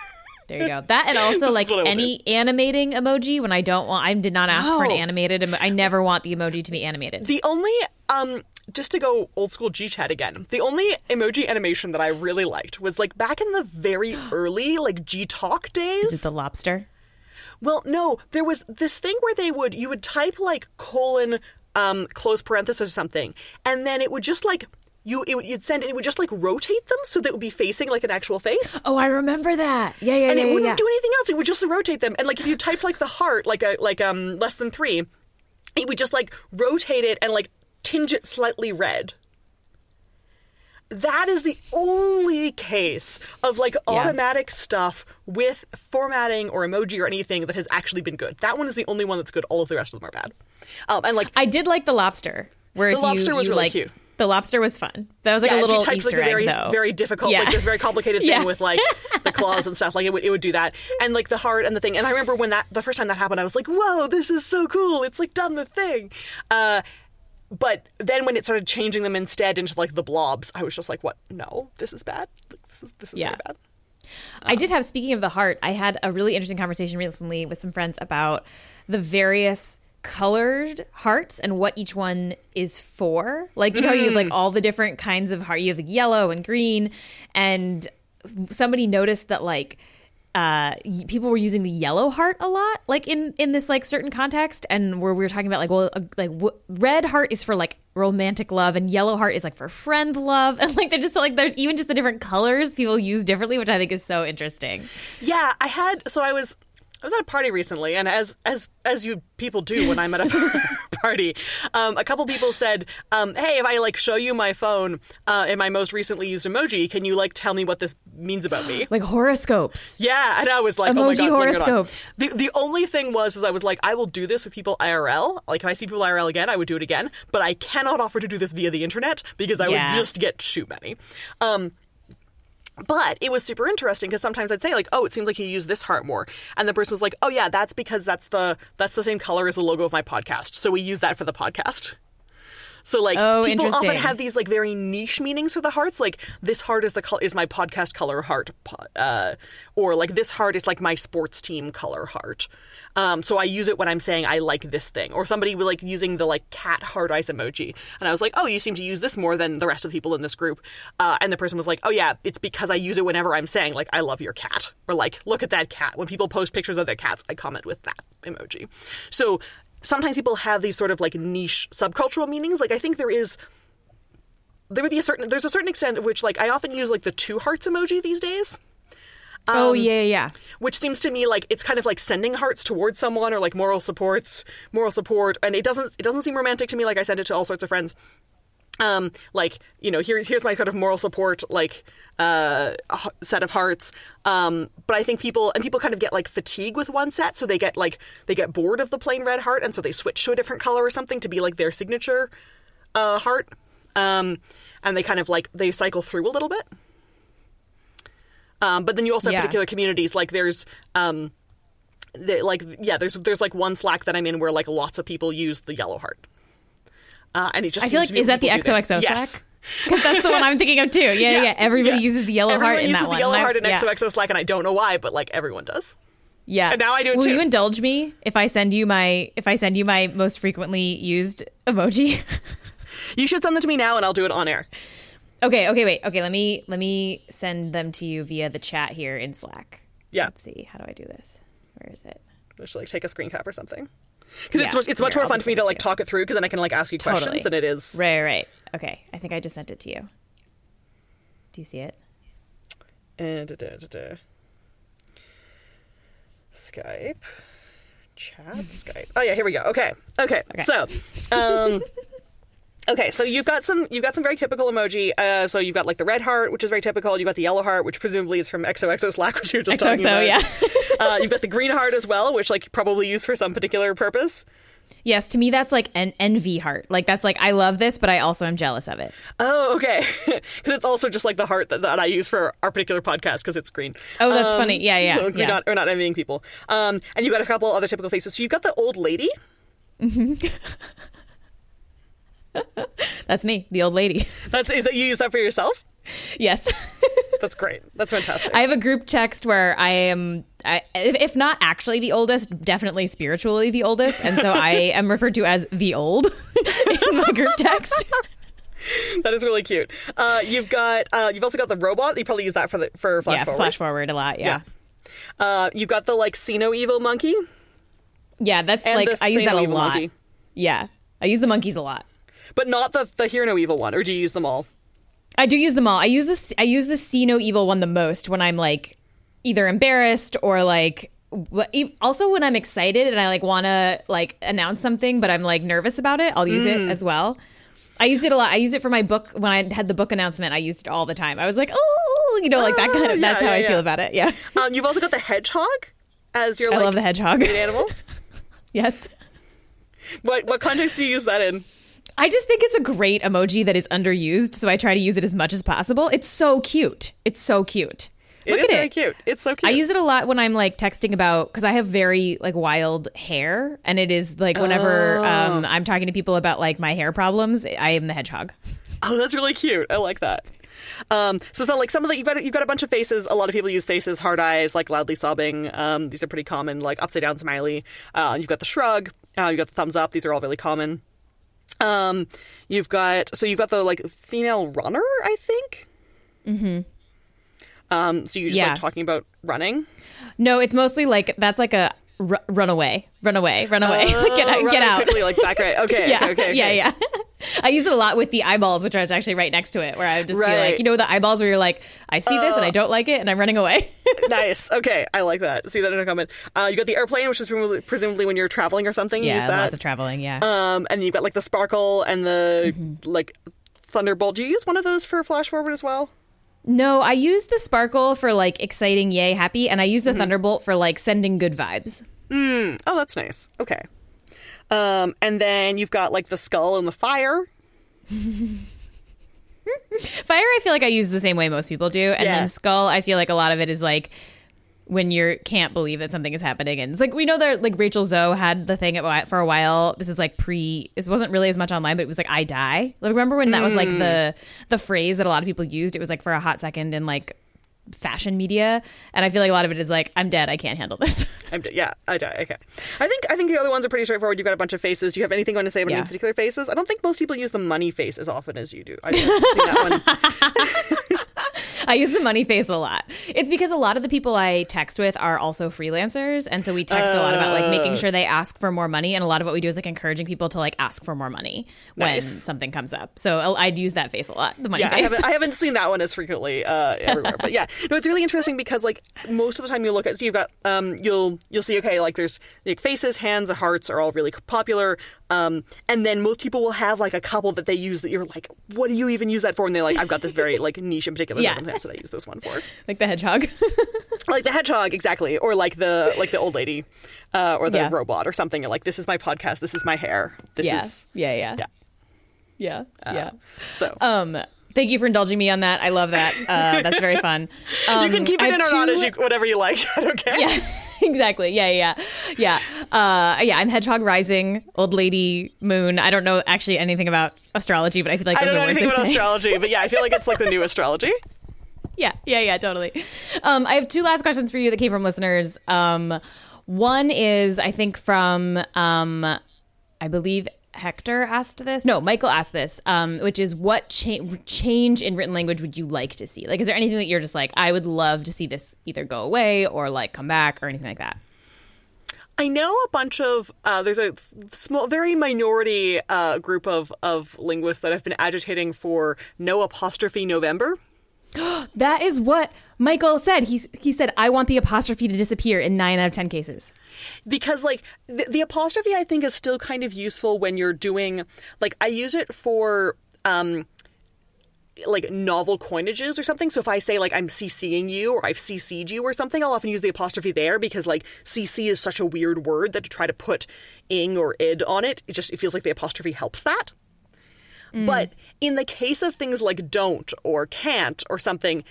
There you go. That and also like what I will any animating emoji when I don't want I did not ask for an animated emo- I never want the emoji to be animated. the only, um, just to go old school G chat again, the only emoji animation that I really liked was like back in the very [GASPS] early like G talk days. Is it the lobster? Well, no, there was this thing where they would you would type like colon um close parenthesis or something, and then it would just like you it, you'd send it, it would just like rotate them so that it would be facing like an actual face. Oh, I remember that. Yeah, yeah, yeah. and yeah, it wouldn't yeah. do anything else. It would just rotate them. And like if you type like the heart, like a like um less than three, it would just like rotate it and like tinge it slightly red. That is the only case of like automatic stuff with formatting or emoji or anything that has actually been good. That one is the only one that's good. All of the rest of them are bad. Um, and like I did like the lobster. Where The lobster you, was you really like, cute. The lobster was fun. That was like yeah, a little typed, Easter like, a very, egg, though. very difficult, Yeah. like this very complicated [LAUGHS] thing Yeah. with like the claws and stuff. Like it would, it would do that, and like the heart and the thing. And I remember when that the first time that happened, I was like, "Whoa, this is so cool! It's like done the thing." Uh, but then when it started changing them instead into like the blobs, I was just like, "What? No, this is bad. This is this is Yeah. bad." I did um, have, speaking of the heart, I had a really interesting conversation recently with some friends about the various colored hearts and what each one is for. Like, you know, you have like mm. all the different kinds of heart. You have like yellow and green. And somebody noticed that like, uh people were using the yellow heart a lot like in in this like certain context and where we were talking about like well uh, like w- red heart is for like romantic love and yellow heart is like for friend love [LAUGHS] and like they're just like there's even just the different colors people use differently which i think is so interesting. Yeah, I had so I was I was at a party recently, and as as as you people do when I'm at a [LAUGHS] party, um, a couple people said, um, "Hey, if I like show you my phone uh, and my most recently used emoji, can you like tell me what this means about me?" [GASPS] like horoscopes Yeah, and I was like, oh Emoji God, bring it horoscopes. The the only thing was is I was like, I will do this with people IRL. Like if I see people IRL again, I would do it again. But I cannot offer to do this via the internet because I Yeah. would just get too many. Um, but it was super interesting because sometimes I'd say like, "Oh, it seems like you use this heart more," and the person was like, "Oh yeah, that's because that's the that's the same color as the logo of my podcast, so we use that for the podcast." So like Oh, people often have these like very niche meanings for the hearts. Like this heart is the col- is my podcast color heart, uh, or like this heart is like my sports team color heart. Um, so I use it when I'm saying I like this thing, or somebody will like using the like cat heart eyes emoji, and I was like, oh, you seem to use this more than the rest of the people in this group. Uh, and the person was like, oh yeah, it's because I use it whenever I'm saying like I love your cat, or like look at that cat. When people post pictures of their cats, I comment with that emoji. So sometimes people have these sort of like niche subcultural meanings. Like I think there is there would be a certain there's a certain extent of which like I often use like the two hearts emoji these days. oh um, yeah yeah, yeah Which seems to me like it's kind of like sending hearts towards someone or like moral supports moral support and it doesn't it doesn't seem romantic to me like I send it to all sorts of friends. Um like, you know, here's here's my kind of moral support like uh set of hearts. Um but I think people and people kind of get like fatigue with one set so they get like they get bored of the plain red heart and so they switch to a different color or something to be like their signature uh heart. Um and they kind of like they cycle through a little bit. Um, but then you also have Yeah. particular communities like there's um, the, like yeah there's there's like one Slack that I'm in where like lots of people use the yellow heart, uh, and it just i feel like is that the xoxo Yes. Slack? because that's the one i'm thinking of too yeah yeah, Yeah. everybody Yeah. uses the yellow Everyone heart in uses that the one yellow and I- heart in yeah. XOXO Slack, and I don't know why, but like everyone does. Yeah. And now I do Will too. you indulge me if I send you my if I send you my most frequently used emoji? [LAUGHS] You should send them to me now, and I'll do it on air. okay, okay, wait. Okay, let me let me send them to you via the chat here in Slack. Yeah. Let's see. How do I do this? Where is it? Just like take a screen cap or something. Because it's much, it's much more I'll fun for me to like you. talk it through because then I can like ask you questions than it is. Right, right. Okay. I think I just sent it to you. Do you see it? And da, da, da. Skype. Chat. Skype. Oh yeah, here we go. Okay. Okay. Okay. So, um, [LAUGHS] okay. So you've got some you've got some very typical emoji. Uh, so you've got like the red heart, which is very typical. You've got the yellow heart, which presumably is from XOXO Slack, which you were just talking XOXO, about. yeah. [LAUGHS] uh, you've got the green heart as well, which like probably used for some particular purpose. Yes, to me that's like an envy heart. Like that's like I love this, but I also am jealous of it. Oh, okay. [LAUGHS] Because it's also just like the heart that, that I use for our particular podcast because it's green. Oh, that's Um, funny. Yeah, yeah, [LAUGHS] So yeah. not we're not envying people. Um, and you've got a couple other typical faces. So you've got the old lady. [LAUGHS] That's me, the old lady. [LAUGHS] That's is that you use that for yourself? yes. [LAUGHS] That's great. That's fantastic. I have a group text where I am, I, if not actually the oldest, definitely spiritually the oldest, and so I am referred to as the old in my group text. that is really cute. Uh, you've got uh, you've also got the robot. You probably use that for the for flash yeah, forward. flash forward a lot. Yeah, Uh, you've got the like see no evil monkey. yeah, that's And like I use that a lot. monkey. Yeah, I use the monkeys a lot. But not the the hear no evil one, or do you use them all? I do use them all. I use this. I use the see no evil one the most when I'm like either embarrassed or like also when I'm excited and I like want to like announce something, but I'm like nervous about it, I'll use Mm. it as well. I used it a lot. I used it for my book when I had the book announcement. I used it all the time. I was like, oh, you know, like that kind Oh, of. yeah, That's how yeah, I yeah. feel about it. Yeah, [LAUGHS] Um, you've also got the hedgehog as your I like love the hedgehog. main animal. [LAUGHS] yes. what what context do you use that in? I just think it's a great emoji that is underused, so I try to use it as much as possible. It's so cute. It's so cute. It Look is at very it. cute. It's so cute. I use it a lot when I'm like texting about because I have very like wild hair, and it is like whenever Oh. um, I'm talking to people about like my hair problems, I am the hedgehog. Oh, that's really cute. I like that. Um, so, so like some of the you've got you've got a bunch of faces. A lot of people use faces, hard eyes, like loudly sobbing. Um, these are pretty common, like upside down smiley. Uh, you've got the shrug. Uh, you've got the thumbs up. These are all really common. Um, you've got so you've got the like female runner. I think. Mm-hmm. Um, so you just Yeah. like talking about running. No, it's mostly like that's like a r- run away, run away, run away, [LAUGHS] get out, Oh, get out. quickly, like back right. [LAUGHS] Okay, yeah, okay, okay, yeah, yeah. I use it a lot with the eyeballs, which are actually right next to it, where I would just be like, you know, the eyeballs where you're like, I see this and I don't like it, and I'm running away. [LAUGHS] nice. Okay, I like that. See that in a comment. Uh, you got the airplane, which is presumably, when you're traveling or something. you use yeah, that. lots of traveling. Yeah. Um, and you've got like the sparkle and the Mm-hmm. like thunderbolt. Do you use one of those for flash forward as well? no, I use the sparkle for like exciting, yay, happy, and I use Mm-hmm. the thunderbolt for like sending good vibes. Oh, that's nice. Okay. Um, and then you've got like the skull and the fire. Fire, I feel like I use the same way most people do, and Yeah. then skull, I feel like a lot of it is like when you can't believe that something is happening, and it's like we know that like Rachel Zoe had the thing at, for a while. This is like pre. This wasn't really as much online, but it was like I die. Like remember when that was like the the phrase that a lot of people used? It was like for a hot second and like fashion media, and I feel like a lot of it is like I'm dead. I can't handle this. [LAUGHS] I'm d- yeah, I die. Okay. I think I think the other ones are pretty straightforward. You've got a bunch of faces. Do you have anything you want to say about Yeah. any particular faces? I don't think most people use the money face as often as you do. Seen that one. [LAUGHS] I use the money face a lot. It's because a lot of the people I text with are also freelancers, and so we text a lot about like making sure they ask for more money, and a lot of what we do is like encouraging people to like ask for more money when Nice. something comes up. So I'd use that face a lot. The money Yeah, I face. haven't, I haven't seen that one as frequently uh, everywhere, but yeah, no, it's really interesting because like most of the time you look at, so you've got um, you'll you'll see okay, like there's like faces, hands, and hearts are all really popular, um, and then most people will have like a couple that they use that you're like, what do you even use that for? And they're like, I've got this very like niche in particular Yeah. that I use this one for, [LAUGHS] like the hedgehog. [LAUGHS] like the hedgehog exactly, or like the like the old lady, uh, or the Yeah. robot or something. You're like, this is my podcast, this is my hair, this yeah. is yeah, yeah, yeah. yeah, yeah. So Um, thank you for indulging me on that. I love that. Uh, that's very fun. Um, [LAUGHS] you can keep it in or not as you whatever you like. I don't care. Yeah, [LAUGHS] exactly. Yeah, yeah, yeah. Uh, yeah, I'm Hedgehog Rising, Old Lady Moon. I don't know actually anything about astrology, but I feel like I don't know anything about say. astrology, but yeah, I feel like it's like the new [LAUGHS] astrology. Yeah, yeah, yeah, totally. Um, I have two last questions for you that came from listeners. Um, one is, I think, from, um, I believe Hector asked this. No, Michael asked this, um, which is what cha- change in written language would you like to see? Like, is there anything that you're just like, I would love to see this either go away or like come back or anything like that? I know a bunch of uh, there's a small, very minority uh, group of of linguists that have been agitating for no apostrophe November. [GASPS] That is what Michael said. He he said, I want the apostrophe to disappear in nine out of ten cases. Because like the, the apostrophe i think is still kind of useful when you're doing like i use it for um like novel coinages or something. So if i say like i'm ccing you or i've cc'd you or something i'll often use the apostrophe there because like cc is such a weird word that to try to put ing or id on it it just it feels like the apostrophe helps that. But in the case of things like don't or can't or something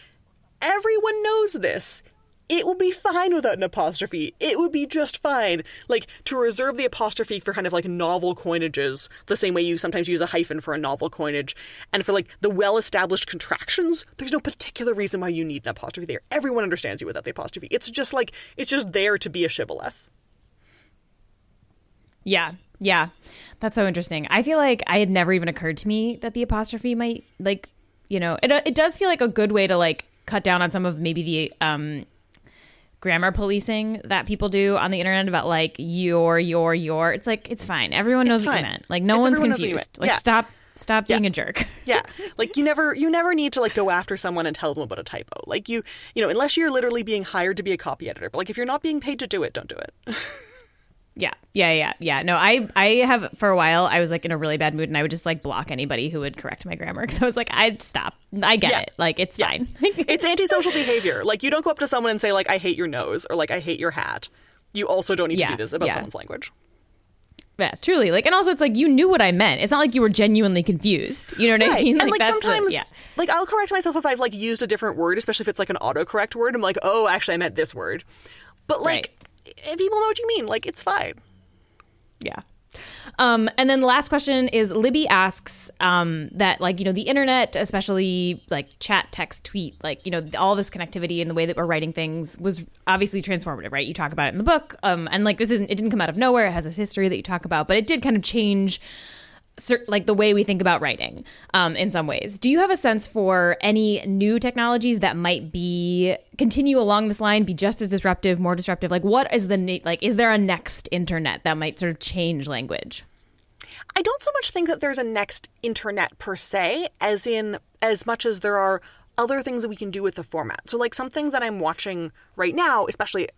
everyone knows this. It would be fine without an apostrophe. It would be just fine. Like to reserve the apostrophe for kind of like novel coinages, the same way you sometimes use a hyphen for a novel coinage, and for like the well-established contractions, there's no particular reason why you need an apostrophe there. Everyone understands you without the apostrophe. It's just like it's just there to be a shibboleth. Yeah, yeah, that's so interesting. I feel like I had never even occurred to me that the apostrophe might like, you know, it it does feel like a good way to like cut down on some of maybe the um grammar policing that people do on the internet about like your your your. It's like it's fine. Everyone knows what fine. you meant. Like no It's one's everyone knows what you confused. Like Yeah. stop Stop being a jerk. [LAUGHS] yeah. Like you never you never need to like go after someone and tell them about a typo. Like you you know, unless you're literally being hired to be a copy editor. But like if you're not being paid to do it, don't do it. [LAUGHS] Yeah, yeah, yeah, yeah. No, I I have for a while. I was like in a really bad mood, and I would just like block anybody who would correct my grammar [LAUGHS] because I was like, I'd stop. I get Yeah. it. Like it's Yeah. fine. [LAUGHS] it's [LAUGHS] antisocial behavior. Like you don't go up to someone and say like I hate your nose or like I hate your hat. You also don't need Yeah, to do this about someone's language. yeah, truly. Like, and also, it's like you knew what I meant. It's not like you were genuinely confused. You know what I mean? and like that's the- sometimes, yeah, like I'll correct myself if I've like used a different word, especially if it's like an autocorrect word. I'm like, oh, actually, I meant this word. But like, people know what you mean, like it's fine. yeah. Um, and then the last question is Libby asks um, that, like, you know, the internet, especially like chat, text, tweet, like, you know, all this connectivity and the way that we're writing things was obviously transformative, right? You talk about it in the book. Um, and like, this isn't, it didn't come out of nowhere. It has this history that you talk about, but it did kind of change like the way we think about writing um, in some ways. Do you have a sense for any new technologies that might be continue along this line, be just as disruptive, more disruptive? Like, what is the like? Is there a next internet that might sort of change language? I don't so much think that there's a next internet per se, as in as much as there are other things that we can do with the format. So, like something that I'm watching right now, especially,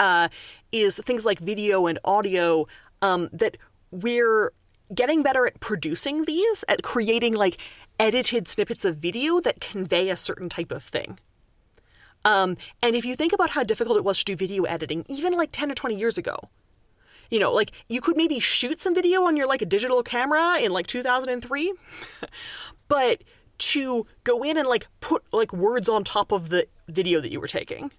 uh, is things like video and audio um, that we're getting better at producing these, at creating like edited snippets of video that convey a certain type of thing. Um, and if you think about how difficult it was to do video editing, even like 10 or 20 years ago, you know, like you could maybe shoot some video on your like a digital camera in like 2003, [LAUGHS] but to go in and like put like words on top of the video that you were taking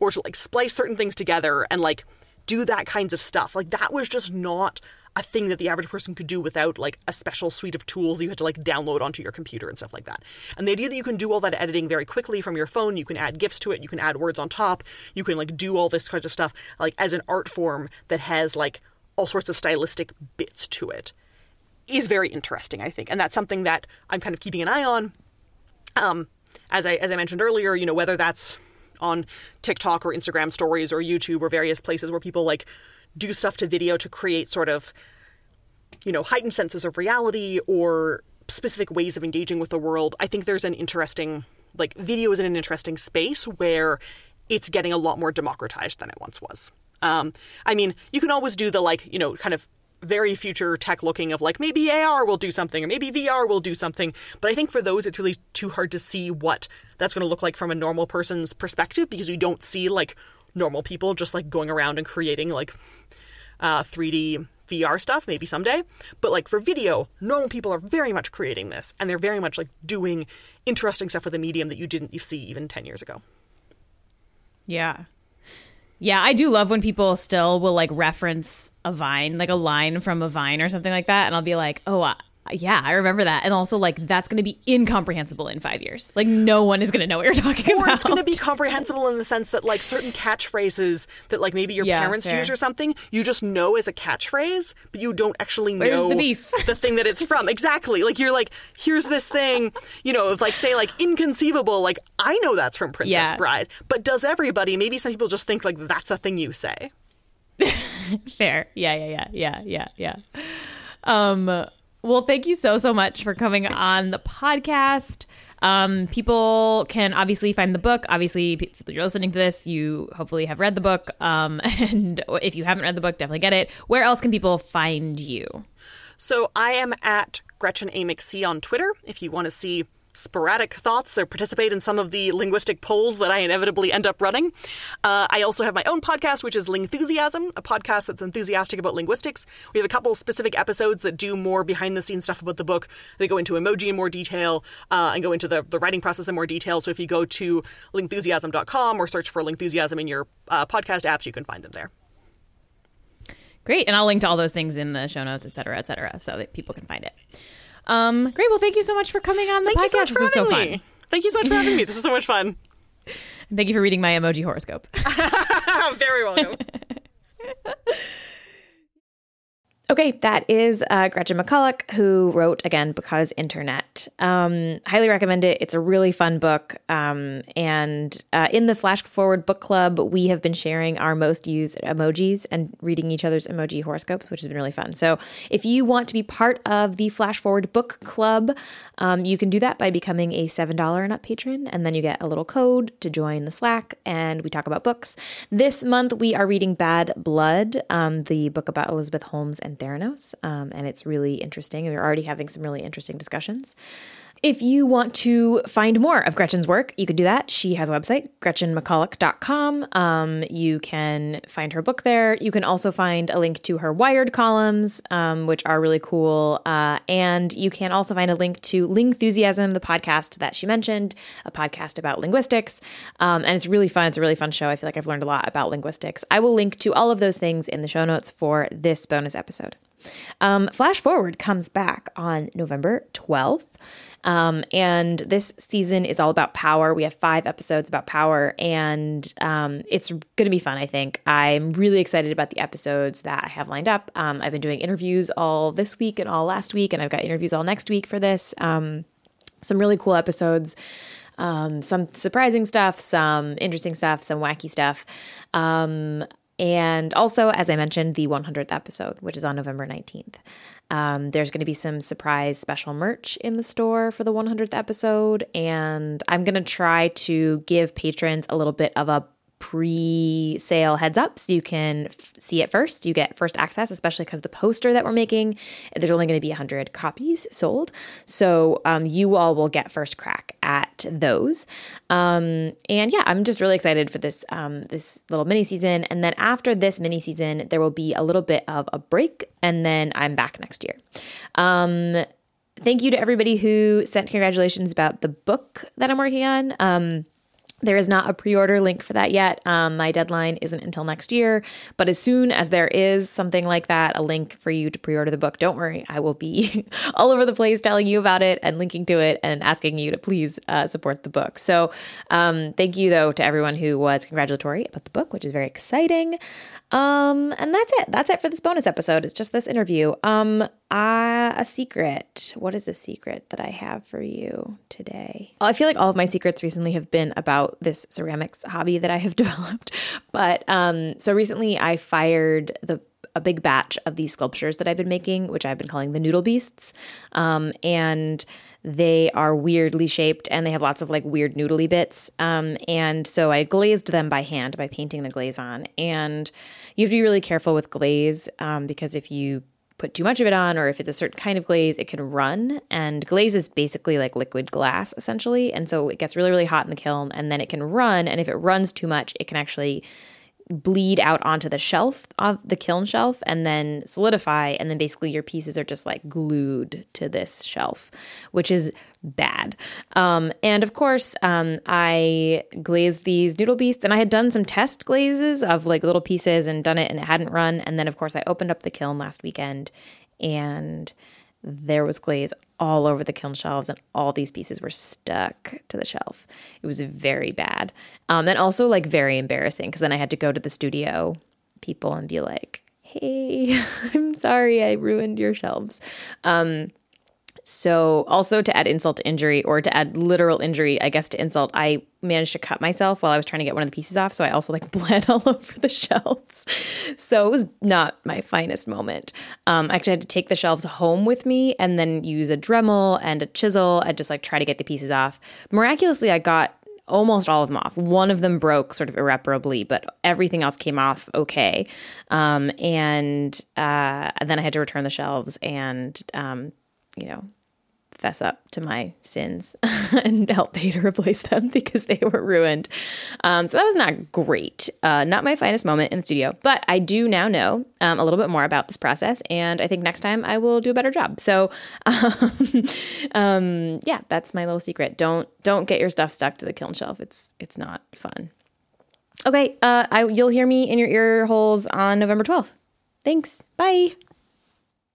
or to like splice certain things together and like do that kinds of stuff, like that was just not a thing that the average person could do without like a special suite of tools you had to like download onto your computer and stuff like that. And the idea that you can do all that editing very quickly from your phone, you can add GIFs to it, you can add words on top, you can like do all this kind of stuff like as an art form that has like all sorts of stylistic bits to it is very interesting, I think. And that's something that I'm kind of keeping an eye on. Um, as I as I mentioned earlier, you know, whether that's on TikTok or Instagram stories or YouTube or various places where people like do stuff to video to create sort of you know, heightened senses of reality or specific ways of engaging with the world. I think there's an interesting like video is in an interesting space where it's getting a lot more democratized than it once was. Um, I mean, you can always do the like, you know, kind of very future tech looking of like maybe AR will do something or maybe VR will do something. But I think for those, it's really too hard to see what that's going to look like from a normal person's perspective because you don't see like normal people just like going around and creating like uh, 3D VR stuff, maybe someday. But like for video, normal people are very much creating this, and they're very much like doing interesting stuff with a medium that you didn't see even 10 years ago. Yeah. Yeah, I do love when people still will like reference a vine, like a line from a vine or something like that, and I'll be like, "Oh, yeah, I remember that." And also, like, that's going to be incomprehensible in five years. Like, no one is going to know what you're talking Or about. it's going to be comprehensible in the sense that like certain catchphrases that like maybe your Yeah, parents fair. use or something, you just know as a catchphrase, but you don't actually know Where's the beef? the thing that it's from. [LAUGHS] Exactly. Like you're like, here's this thing, you know, of like say like inconceivable, like I know that's from Princess Yeah. Bride. But does everybody? Maybe some people just think like that's a thing you say. [LAUGHS] Fair. Yeah, yeah, yeah, yeah, yeah, yeah. Um, well, thank you so so much for coming on the podcast. Um, people can obviously find the book. Obviously, if you're listening to this, you hopefully have read the book. Um, [LAUGHS] and if you haven't read the book, definitely get it. Where else can people find you? So I am at Gretchen A. McC on Twitter if you want to see sporadic thoughts or participate in some of the linguistic polls that I inevitably end up running. Uh, I also have my own podcast, which is Lingthusiasm, a podcast that's enthusiastic about linguistics. We have a couple specific episodes that do more behind the scenes stuff about the book. They go into emoji in more detail uh, and go into the, the writing process in more detail. So if you go to lingthusiasm.com or search for Lingthusiasm in your uh, podcast apps, you can find them there. Great. And I'll link to all those things in the show notes, et cetera, et cetera, so that people can find it. Um, great. Well, thank you so much for coming on the Thank podcast. you so much this for was so having fun. me. Thank you so much for having me. This is so much fun. [LAUGHS] Thank you for reading my emoji horoscope. [LAUGHS] Very welcome. [LAUGHS] Okay, that is uh, Gretchen McCulloch, who wrote again because internet. Um, highly recommend it. It's a really fun book. Um, and uh, in the Flash Forward Book Club, we have been sharing our most used emojis and reading each other's emoji horoscopes, which has been really fun. So if you want to be part of the Flash Forward Book Club, um, you can do that by becoming a $7 and up patron. And then you get a little code to join the Slack, and we talk about books. This month, we are reading Bad Blood, um, the book about Elizabeth Holmes and Theranos, um, and it's really interesting. We're already having some really interesting discussions. If you want to find more of Gretchen's work, you can do that. She has a website, gretchenmcculloch.com. Um, you can find her book there. You can also find a link to her Wired columns, um, which are really cool. Uh, and you can also find a link to Lingthusiasm, the podcast that she mentioned, a podcast about linguistics. Um, and it's really fun. It's a really fun show. I feel like I've learned a lot about linguistics. I will link to all of those things in the show notes for this bonus episode. Um, Flash Forward comes back on November 12th. Um, and this season is all about power. We have five episodes about power, and um, it's going to be fun, I think. I'm really excited about the episodes that I have lined up. Um, I've been doing interviews all this week and all last week, and I've got interviews all next week for this. Um, some really cool episodes. Um, some surprising stuff, some interesting stuff, some wacky stuff. Um, and also, as I mentioned, the 100th episode, which is on November 19th. Um, there's going to be some surprise special merch in the store for the 100th episode. And I'm going to try to give patrons a little bit of a pre-sale heads up so you can f- see it first. You get first access especially because the poster that we're making there's only going to be 100 copies sold. So um, you all will get first crack at those. Um, and yeah i'm just really excited for this um, this little mini season. And then after this mini season there will be a little bit of a break and then i'm back next year. Um, thank you to everybody who sent congratulations about the book that i'm working on. Um, there is not a pre order link for that yet. Um, my deadline isn't until next year. But as soon as there is something like that, a link for you to pre order the book, don't worry. I will be [LAUGHS] all over the place telling you about it and linking to it and asking you to please uh, support the book. So um, thank you, though, to everyone who was congratulatory about the book, which is very exciting. Um, and that's it. That's it for this bonus episode. It's just this interview. Um, uh, a secret. What is a secret that I have for you today? I feel like all of my secrets recently have been about this ceramics hobby that I have [LAUGHS] developed. But um, so recently I fired the a big batch of these sculptures that I've been making, which I've been calling the noodle beasts. Um, and they are weirdly shaped and they have lots of like weird noodly bits. Um, and so I glazed them by hand by painting the glaze on. And you have to be really careful with glaze um, because if you put too much of it on or if it's a certain kind of glaze, it can run. And glaze is basically like liquid glass essentially. And so it gets really, really hot in the kiln and then it can run. And if it runs too much, it can actually bleed out onto the shelf of the kiln shelf and then solidify and then basically your pieces are just like glued to this shelf which is bad. Um, and of course um, i glazed these noodle beasts and i had done some test glazes of like little pieces and done it and it hadn't run and then of course i opened up the kiln last weekend and there was glaze all over the kiln shelves and all these pieces were stuck to the shelf. It was very bad. Um, and also like very embarrassing because then I had to go to the studio people and be like, hey, [LAUGHS] I'm sorry I ruined your shelves. Um, so, also to add insult to injury, or to add literal injury, I guess to insult, I managed to cut myself while I was trying to get one of the pieces off. So, I also like [LAUGHS] bled all over the shelves. So, it was not my finest moment. Um, I actually had to take the shelves home with me and then use a Dremel and a chisel and just like try to get the pieces off. Miraculously, I got almost all of them off. One of them broke sort of irreparably, but everything else came off okay. Um, and, uh, and then I had to return the shelves and, um, you know, fess up to my sins [LAUGHS] and help pay to replace them [LAUGHS] because they were ruined. Um, so that was not great. Uh, not my finest moment in the studio, but I do now know um, a little bit more about this process, and I think next time I will do a better job. So, [LAUGHS] um, yeah, that's my little secret. Don't don't get your stuff stuck to the kiln shelf. It's it's not fun. Okay, uh, I, you'll hear me in your ear holes on November twelfth. Thanks. Bye.